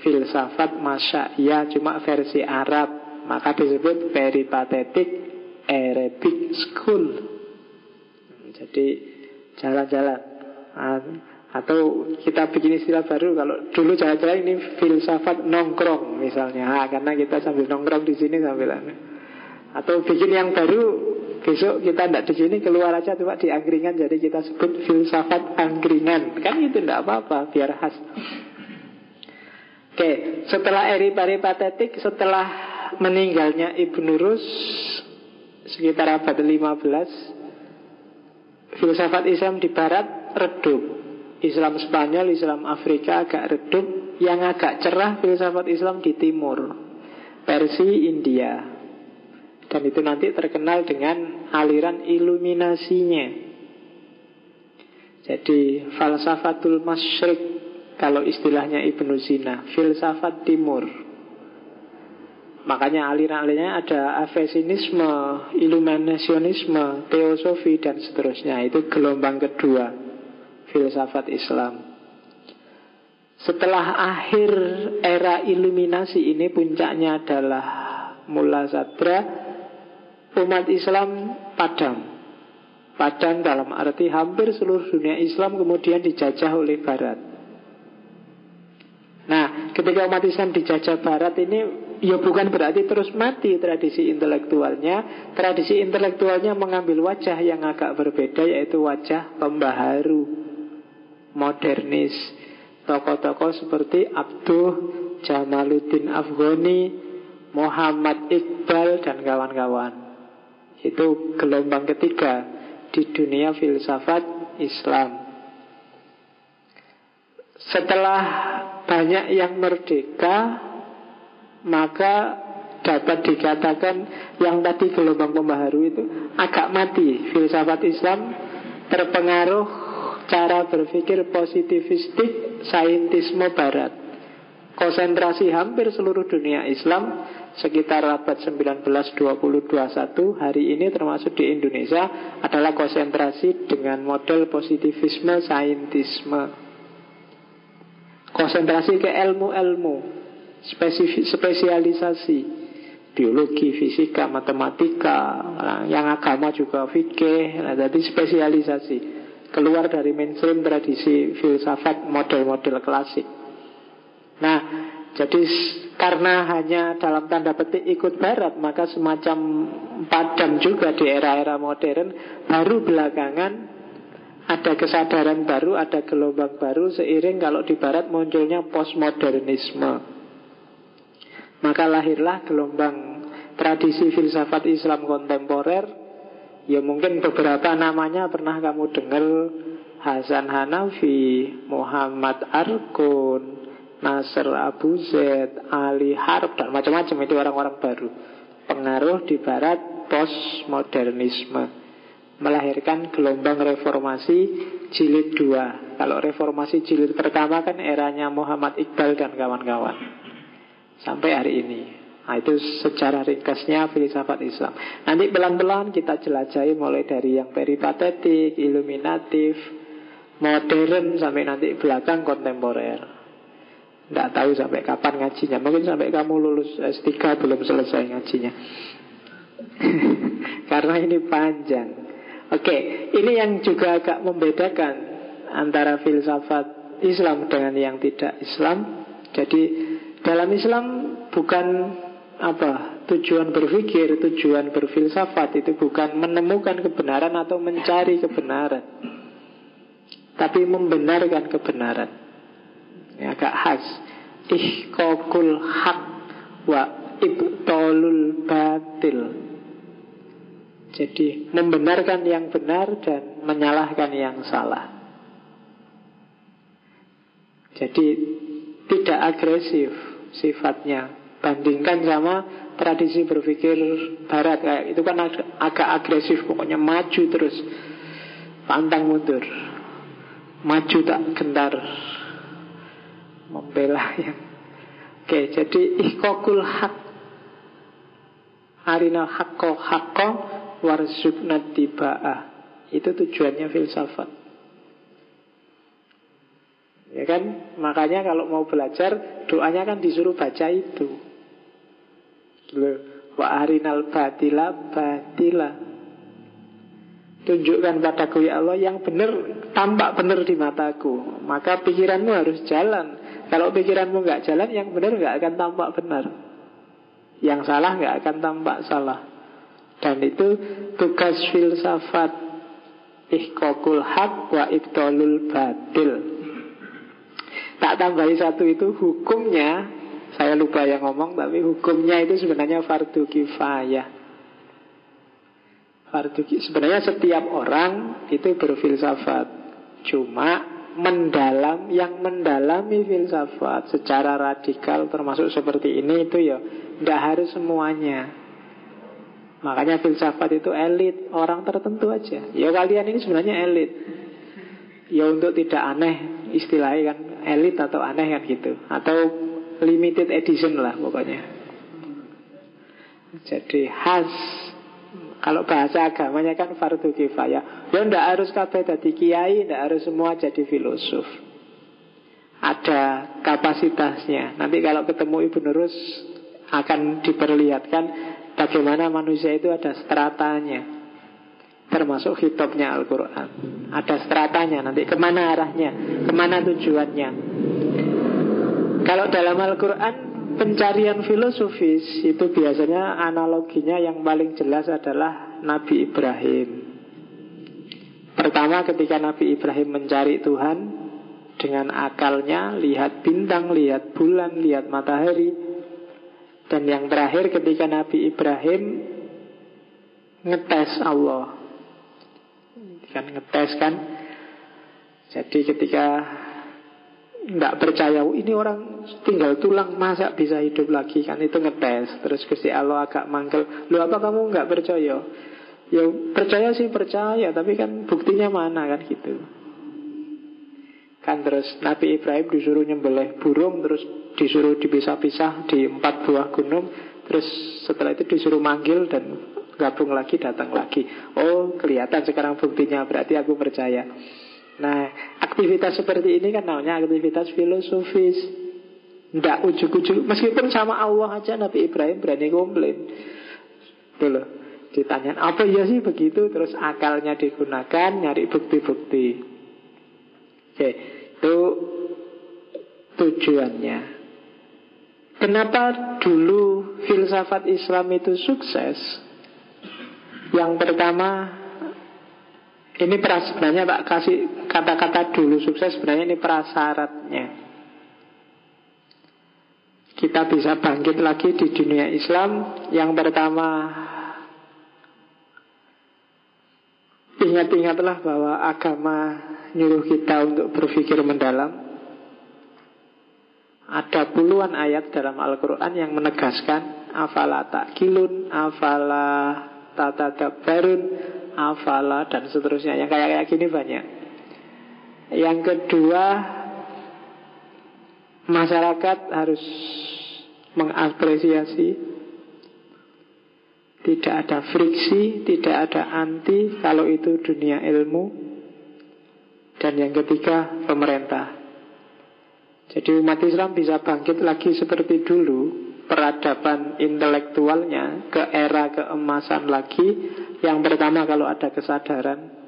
filsafat masya cuma versi Arab. Maka disebut peripatetic Arabic School. Jadi jalan-jalan. Atau kita bikin istilah baru kalau dulu jalan-jalan ini filsafat nongkrong misalnya. Nah, karena kita sambil nongkrong di sini sambil atau bikin yang baru Besok kita tidak di sini keluar aja cuma di angkringan jadi kita sebut filsafat angkringan. Kan itu tidak apa-apa biar khas. Oke, setelah eri paripatetik, setelah meninggalnya Ibnu Rus sekitar abad 15 filsafat Islam di barat redup. Islam Spanyol, Islam Afrika agak redup Yang agak cerah filsafat Islam di timur Persi, India Dan itu nanti terkenal dengan aliran iluminasinya Jadi falsafatul masyrik Kalau istilahnya Ibnu Sina Filsafat timur Makanya aliran-alirannya ada avesinisme, iluminasionisme, teosofi dan seterusnya. Itu gelombang kedua filsafat Islam. Setelah akhir era iluminasi ini puncaknya adalah mula sadra umat Islam padam. Padam dalam arti hampir seluruh dunia Islam kemudian dijajah oleh Barat. Nah, ketika umat Islam dijajah Barat ini ya bukan berarti terus mati tradisi intelektualnya. Tradisi intelektualnya mengambil wajah yang agak berbeda yaitu wajah pembaharu, modernis. Tokoh-tokoh seperti Abduh Jamaluddin Afghani, Muhammad Iqbal dan kawan-kawan. Itu gelombang ketiga di dunia filsafat Islam. Setelah banyak yang merdeka, maka dapat dikatakan yang tadi gelombang pembaharu itu agak mati filsafat Islam terpengaruh cara berpikir positivistik saintisme barat konsentrasi hampir seluruh dunia Islam sekitar abad 19 20 21 hari ini termasuk di Indonesia adalah konsentrasi dengan model positivisme saintisme konsentrasi ke ilmu-ilmu spesialisasi biologi, fisika, matematika, yang agama juga fikih, nah, jadi spesialisasi keluar dari mainstream tradisi filsafat model-model klasik. Nah, jadi karena hanya dalam tanda petik ikut barat, maka semacam padam juga di era-era modern, baru belakangan ada kesadaran baru, ada gelombang baru seiring kalau di barat munculnya postmodernisme. Maka lahirlah gelombang tradisi filsafat Islam kontemporer Ya mungkin beberapa namanya pernah kamu dengar Hasan Hanafi, Muhammad Arkun, Nasr Abu Zaid, Ali Harb dan macam-macam itu orang-orang baru. Pengaruh di barat postmodernisme melahirkan gelombang reformasi jilid dua. Kalau reformasi jilid pertama kan eranya Muhammad Iqbal dan kawan-kawan sampai hari ini. Nah, itu secara ringkasnya filsafat Islam. Nanti pelan-pelan kita jelajahi mulai dari yang peripatetik, iluminatif, modern sampai nanti belakang kontemporer. Tidak tahu sampai kapan ngajinya. Mungkin sampai kamu lulus S3 belum selesai ngajinya. *laughs* Karena ini panjang. Oke, ini yang juga agak membedakan antara filsafat Islam dengan yang tidak Islam. Jadi dalam Islam bukan apa tujuan berpikir, tujuan berfilsafat itu bukan menemukan kebenaran atau mencari kebenaran, tapi membenarkan kebenaran. Ya, agak khas. Ihkokul hak wa ibtolul batil. Jadi membenarkan yang benar dan menyalahkan yang salah. Jadi tidak agresif sifatnya bandingkan sama tradisi berpikir barat kayak itu kan agak agresif pokoknya maju terus pantang mundur maju tak gentar membela yang oke jadi ihkokul hak harinal hakko hakko warzubna tiba'ah itu tujuannya filsafat Ya kan? Makanya kalau mau belajar doanya kan disuruh baca itu. Wa arinal batila batila. Tunjukkan padaku ya Allah yang benar tampak benar di mataku. Maka pikiranmu harus jalan. Kalau pikiranmu nggak jalan, yang benar nggak akan tampak benar. Yang salah nggak akan tampak salah. Dan itu tugas filsafat ihkokul hak wa ibtolul batil Tak tambahi satu itu hukumnya Saya lupa yang ngomong Tapi hukumnya itu sebenarnya fardu kifayah Fardu Sebenarnya setiap orang itu berfilsafat Cuma mendalam yang mendalami filsafat secara radikal termasuk seperti ini itu ya tidak harus semuanya. Makanya filsafat itu elit orang tertentu aja. Ya kalian ini sebenarnya elit. Ya untuk tidak aneh istilahnya kan elit atau aneh kan gitu atau limited edition lah pokoknya. Jadi khas kalau bahasa agamanya kan fardu kifayah. Ya ndak harus kabeh jadi kiai, ndak harus semua jadi filosof. Ada kapasitasnya. Nanti kalau ketemu Ibu Nurus akan diperlihatkan bagaimana manusia itu ada stratanya. Termasuk hitopnya Al-Quran Ada stratanya nanti ke mana arahnya Ke mana tujuannya Kalau dalam Al-Quran pencarian filosofis itu biasanya analoginya yang paling jelas adalah Nabi Ibrahim. Pertama ketika Nabi Ibrahim mencari Tuhan dengan akalnya, lihat bintang, lihat bulan, lihat matahari. Dan yang terakhir ketika Nabi Ibrahim ngetes Allah. Kan ngetes kan. Jadi ketika nggak percaya oh, ini orang tinggal tulang masa bisa hidup lagi? Kan itu ngetes. Terus Gusti Allah agak mangkel lu apa kamu nggak percaya? Ya percaya sih percaya tapi kan buktinya mana? Kan gitu. Kan terus Nabi Ibrahim disuruh nyembelih burung terus disuruh dipisah-pisah di empat buah gunung terus setelah itu disuruh manggil dan gabung lagi datang lagi. Oh kelihatan sekarang buktinya berarti aku percaya Nah, aktivitas seperti ini kan namanya aktivitas filosofis. Tidak ujuk-ujuk. Meskipun sama Allah aja Nabi Ibrahim berani komplain. Dulu. Ditanya, apa ya sih begitu? Terus akalnya digunakan, nyari bukti-bukti. Oke, itu tujuannya. Kenapa dulu filsafat Islam itu sukses? Yang pertama ini sebenarnya tak kasih kata-kata dulu sukses sebenarnya ini prasyaratnya. Kita bisa bangkit lagi di dunia Islam. Yang pertama Ingat-ingatlah bahwa agama nyuruh kita untuk berpikir mendalam Ada puluhan ayat dalam Al-Quran yang menegaskan Afala kilun, afala tatadabarun, afala dan seterusnya yang kayak kayak gini banyak. Yang kedua masyarakat harus mengapresiasi tidak ada friksi, tidak ada anti kalau itu dunia ilmu. Dan yang ketiga, pemerintah. Jadi umat Islam bisa bangkit lagi seperti dulu peradaban intelektualnya ke era keemasan lagi. Yang pertama kalau ada kesadaran.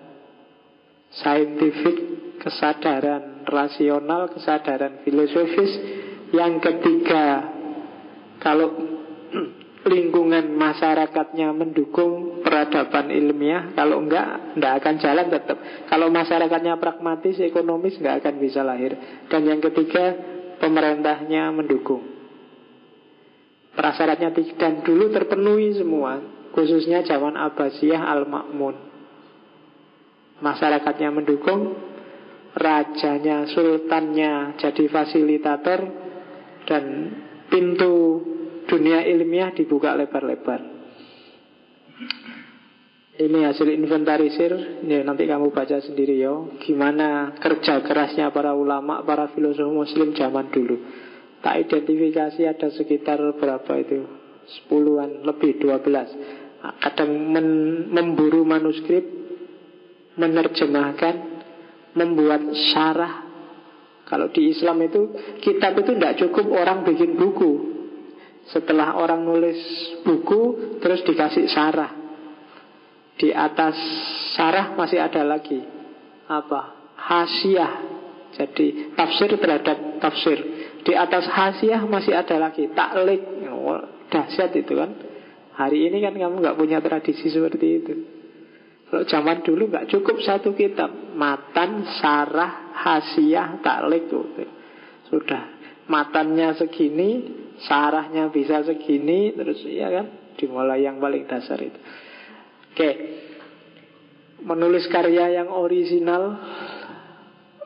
Saintifik, kesadaran rasional, kesadaran filosofis. Yang ketiga kalau *clears throat* lingkungan masyarakatnya mendukung peradaban ilmiah Kalau enggak, enggak akan jalan tetap. Kalau masyarakatnya pragmatis, ekonomis enggak akan bisa lahir. Dan yang ketiga, pemerintahnya mendukung. Prasyaratnya dan dulu terpenuhi semua Khususnya zaman Abbasiyah Al-Ma'mun. Masyarakatnya mendukung Rajanya, sultannya jadi fasilitator Dan pintu dunia ilmiah dibuka lebar-lebar. Ini hasil inventarisir. Ya, Nanti kamu baca sendiri ya Gimana kerja kerasnya para ulama, para filosof muslim zaman dulu. Tak identifikasi ada sekitar berapa itu. Sepuluhan, lebih dua belas Kadang men, memburu manuskrip Menerjemahkan Membuat syarah. Kalau di Islam itu Kitab itu tidak cukup orang bikin buku. Setelah orang nulis buku Terus dikasih syarah. Di atas syarah masih ada lagi. Apa? Hasiah. Jadi tafsir terhadap tafsir. Di atas hasiah masih ada lagi. Taklik. Oh, dahsyat itu kan. Hari ini kan kamu nggak punya tradisi seperti itu. Kalau zaman dulu nggak cukup satu kitab, matan, sarah, hasiah, taklik gitu. Sudah matannya segini, sarahnya bisa segini, terus ya kan dimulai yang paling dasar itu. Oke, menulis karya yang orisinal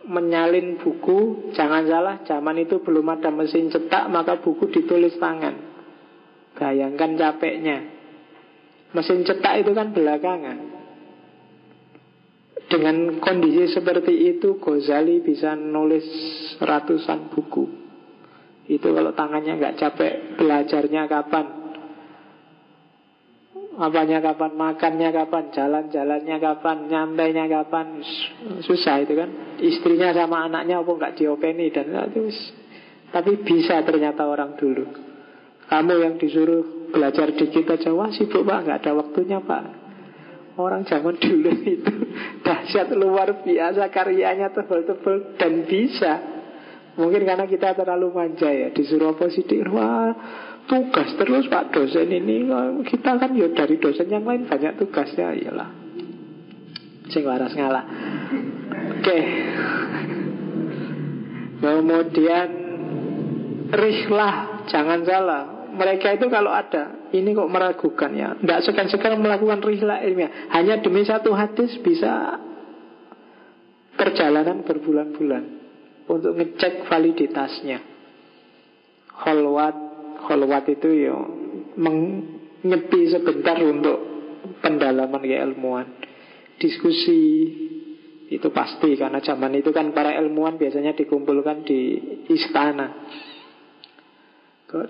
menyalin buku, jangan salah, zaman itu belum ada mesin cetak, maka buku ditulis tangan. Bayangkan capeknya. Mesin cetak itu kan belakangan. Dengan kondisi seperti itu, Ghazali bisa nulis ratusan buku. Itu kalau tangannya nggak capek, belajarnya kapan? Apanya kapan, makannya kapan, jalan-jalannya kapan, nyantainya kapan Susah itu kan Istrinya sama anaknya apa nggak diopeni dan terus Tapi bisa ternyata orang dulu Kamu yang disuruh belajar dikit aja Wah sibuk pak, nggak ada waktunya pak. Orang zaman dulu itu *laughs* Dahsyat luar biasa Karyanya tebel-tebel dan bisa. Mungkin karena kita terlalu manja ya Disuruh sih Wah tugas terus Pak. Dosen ini kita kan ya dari dosen yang lain banyak tugasnya. Iyalah. Sing waras ngalah. Oke. Okay. kemudian rihlah. Jangan salah mereka itu kalau ada ini kok meragukan ya. Tidak sekan-sekan melakukan rihlah ilmiah. Hanya demi satu hadis bisa perjalanan berbulan-bulan untuk ngecek validitasnya. Holwat Kholwat itu ya menyepi sebentar untuk pendalaman keilmuan. Diskusi itu pasti karena zaman itu kan para ilmuwan biasanya dikumpulkan di istana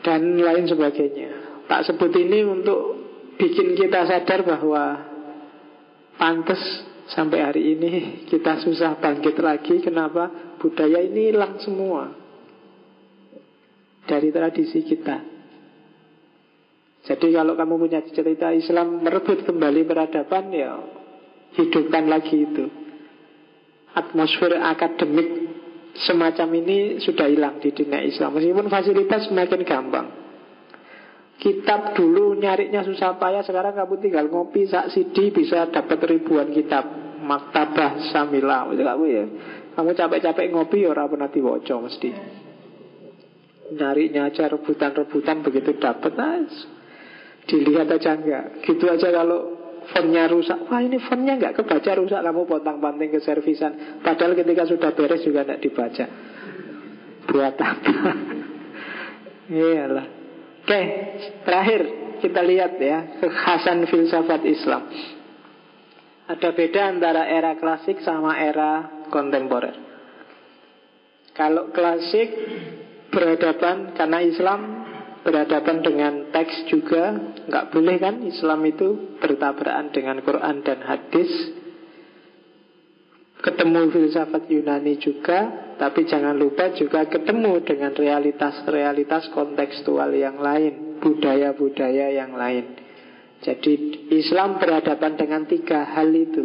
dan lain sebagainya. Tak sebut ini untuk bikin kita sadar bahwa pantas sampai hari ini kita susah bangkit lagi. Kenapa? Budaya ini hilang semua dari tradisi kita. Jadi kalau kamu punya cerita Islam merebut kembali peradaban ya hidupkan lagi itu. Atmosfer akademik semacam ini sudah hilang di dunia Islam. Meskipun fasilitas semakin gampang. Kitab dulu nyarinya susah payah Sekarang kamu tinggal ngopi sak CD Bisa dapat ribuan kitab. Maktabah Samila. Kamu ya. Kamu capek-capek ngopi ya Orang pernah diwoco mesti. Nyarinya aja rebutan-rebutan begitu dapat nah, dilihat aja enggak. Gitu aja kalau fontnya rusak. Wah ini fontnya enggak kebaca rusak. Kamu potang-panting ke servisan. Padahal ketika sudah beres juga enggak dibaca. Buat apa? *laughs* Iyalah. Oke terakhir kita lihat ya kekhasan filsafat Islam. Ada beda antara era klasik sama era kontemporer. Kalau klasik berhadapan karena Islam berhadapan dengan teks juga nggak boleh kan Islam itu bertabrakan dengan Quran dan hadis. Ketemu filsafat Yunani juga tapi jangan lupa juga ketemu dengan realitas-realitas kontekstual yang lain budaya-budaya yang lain. Jadi Islam berhadapan dengan tiga hal itu.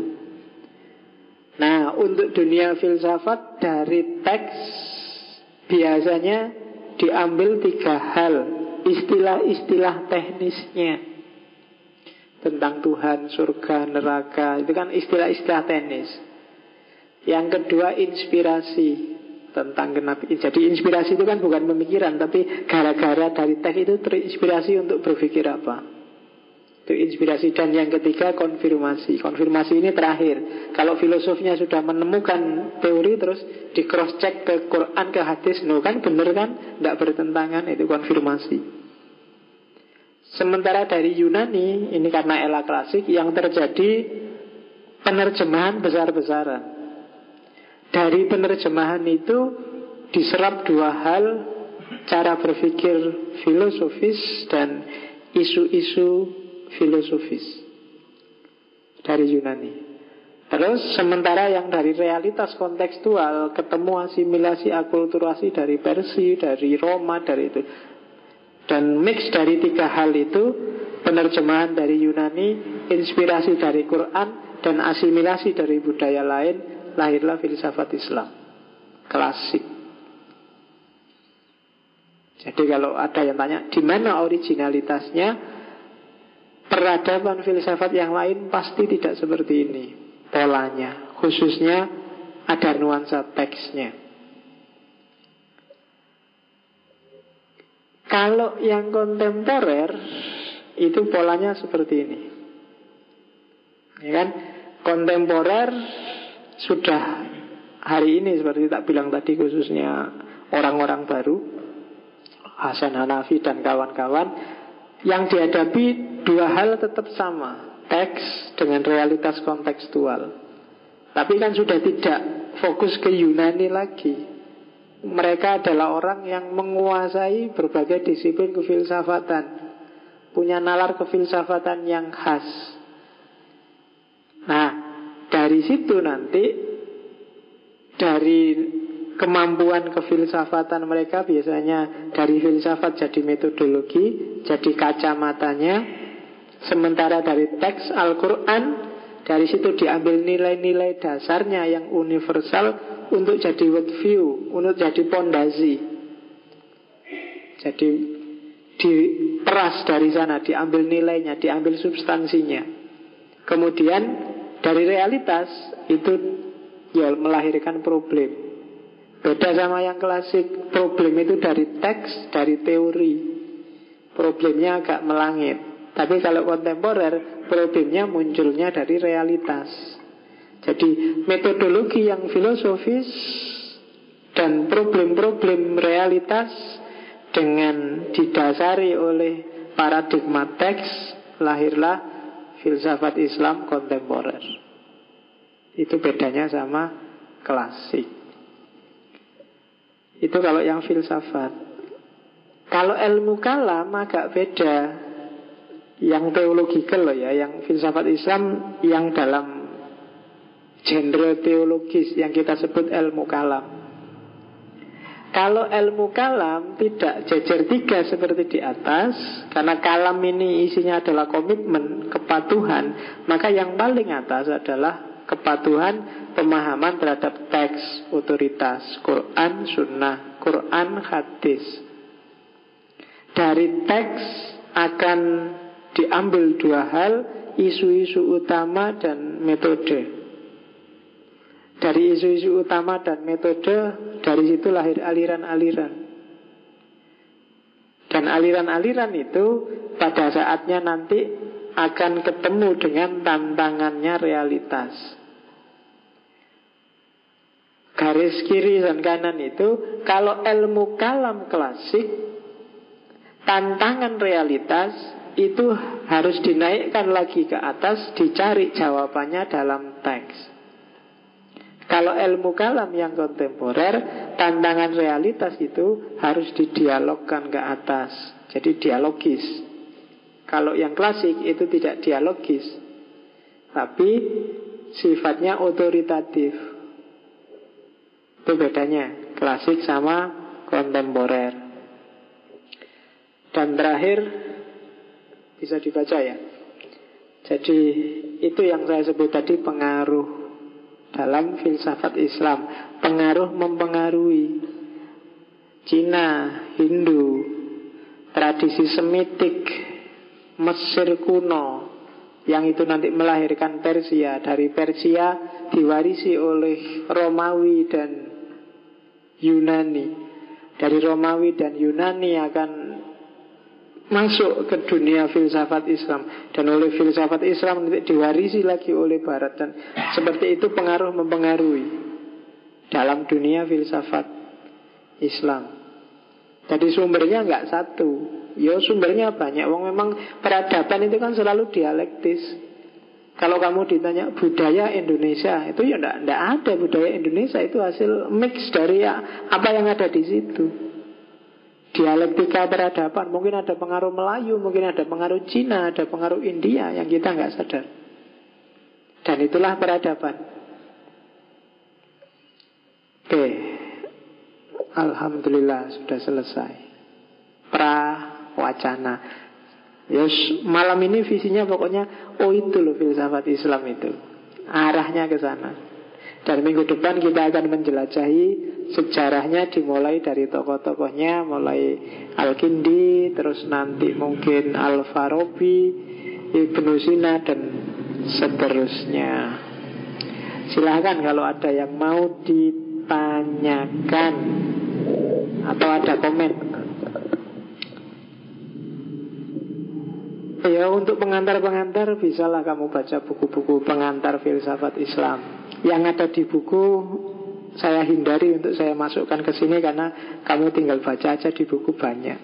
Nah untuk dunia filsafat dari teks biasanya diambil tiga hal istilah-istilah teknisnya tentang Tuhan, surga, neraka itu kan istilah-istilah teknis. Yang kedua inspirasi tentang kenapa. Jadi inspirasi itu kan bukan pemikiran, tapi gara-gara dari teks itu terinspirasi untuk berpikir apa. Itu inspirasi. Dan yang ketiga konfirmasi. Konfirmasi ini terakhir. Kalau filosofnya sudah menemukan teori Terus di cross check ke Quran ke hadis No kan bener kan? Tidak bertentangan itu konfirmasi. Sementara dari Yunani Ini karena era klasik Yang terjadi penerjemahan besar-besaran. Dari penerjemahan itu Diserap dua hal Cara berpikir filosofis Dan isu-isu filosofis dari Yunani. Terus sementara yang dari realitas kontekstual ketemu asimilasi akulturasi dari Persia, dari Roma, dari itu. Dan mix dari tiga hal itu penerjemahan dari Yunani, inspirasi dari Quran dan asimilasi dari budaya lain lahirlah filsafat Islam klasik. Jadi kalau ada yang tanya di mana originalitasnya, Peradaban filsafat yang lain pasti tidak seperti ini polanya. Khususnya ada nuansa teksnya. Kalau yang kontemporer itu polanya seperti ini. Ya kan? Kontemporer sudah hari ini seperti tak bilang tadi khususnya orang-orang baru Hasan Hanafi dan kawan-kawan yang dihadapi dua hal tetap sama teks dengan realitas kontekstual tapi kan sudah tidak fokus ke Yunani lagi mereka adalah orang yang menguasai berbagai disiplin kefilsafatan punya nalar kefilsafatan yang khas. Nah, dari situ nanti dari kemampuan kefilsafatan mereka biasanya dari filsafat jadi metodologi, jadi kacamatanya. Sementara dari teks Al-Quran dari situ diambil nilai-nilai dasarnya yang universal untuk jadi worldview, untuk jadi pondasi. Jadi diperas dari sana, diambil nilainya, diambil substansinya. Kemudian dari realitas itu ya melahirkan problem. Beda sama yang klasik, problem itu dari teks, dari teori. Problemnya agak melangit. Tapi kalau kontemporer, problemnya munculnya dari realitas. Jadi metodologi yang filosofis dan problem-problem realitas dengan didasari oleh paradigma teks lahirlah filsafat Islam kontemporer. Itu bedanya sama klasik. Itu kalau yang filsafat. Kalau ilmu kalam agak beda. Yang teologikal loh ya, yang filsafat Islam yang dalam genre teologis yang kita sebut ilmu kalam. Kalau ilmu kalam tidak jejer tiga seperti di atas Karena kalam ini isinya adalah komitmen, kepatuhan Maka yang paling atas adalah kepatuhan pemahaman terhadap teks otoritas Quran, sunnah, Quran, hadis. Dari teks akan diambil dua hal Isu-isu utama dan metode. Dari isu-isu utama dan metode Dari situ lahir aliran-aliran. Dan aliran-aliran itu Pada saatnya nanti Akan ketemu dengan tantangannya realitas Garis kiri dan kanan itu Kalau ilmu kalam klasik Tantangan realitas Itu harus dinaikkan lagi ke atas Dicari jawabannya dalam teks kalau ilmu kalam yang kontemporer, tantangan realitas itu harus didialogkan ke atas. Jadi dialogis. Kalau yang klasik itu tidak dialogis. Tapi sifatnya otoritatif. Itu bedanya klasik sama kontemporer. Dan terakhir bisa dibaca ya. Jadi itu yang saya sebut tadi pengaruh dalam filsafat Islam. Pengaruh mempengaruhi Cina, Hindu, tradisi Semitik, Mesir kuno, yang itu nanti melahirkan Persia. Dari Persia diwarisi oleh Romawi dan Yunani. Dari Romawi dan Yunani akan masuk ke dunia filsafat Islam dan oleh filsafat Islam nanti diwarisi lagi oleh Barat dan seperti itu pengaruh mempengaruhi dalam dunia filsafat Islam. Jadi sumbernya nggak satu, ya sumbernya banyak. Wong memang peradaban itu kan selalu dialektis. Kalau kamu ditanya budaya Indonesia? Itu ya enggak, ada budaya Indonesia. Itu hasil mix dari apa yang ada di situ. Dialektika peradaban mungkin ada pengaruh Melayu mungkin ada pengaruh Cina ada pengaruh India yang kita nggak sadar. Dan itulah peradaban. Oke. Alhamdulillah sudah selesai. Pra wacana Yes, malam ini visinya pokoknya oh itu loh filsafat Islam itu arahnya ke sana dan minggu depan kita akan menjelajahi sejarahnya dimulai dari tokoh-tokohnya, mulai Al-Kindi, terus nanti mungkin Al-Farabi, Ibnu Sina, dan seterusnya. Silahkan kalau ada yang mau ditanyakan atau ada komen. Ya untuk pengantar-pengantar bisalah kamu baca buku-buku pengantar filsafat Islam yang ada di buku saya hindari untuk saya masukkan ke sini karena kamu tinggal baca aja di buku banyak.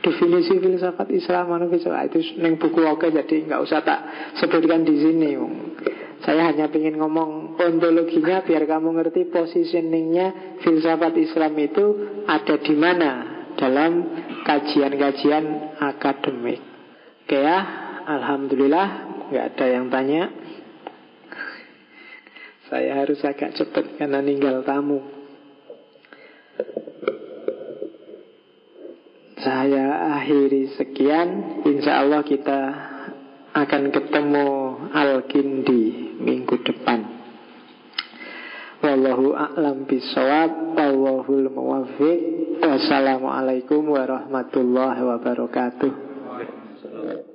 Definisi filsafat Islam anu itu neng buku oke jadi nggak usah tak sebutkan di sini. Saya hanya ingin ngomong ontologinya biar kamu ngerti positioningnya filsafat Islam itu ada di mana dalam kajian-kajian akademik. Oke ya, Alhamdulillah nggak ada yang tanya. Saya harus agak cepat karena ninggal tamu. Saya akhiri sekian. Insya Allah kita akan ketemu Al-Kindi minggu depan. Wallahu a'lam bisawab Wallahul muwafiq Wassalamualaikum warahmatullahi wabarakatuh Uh,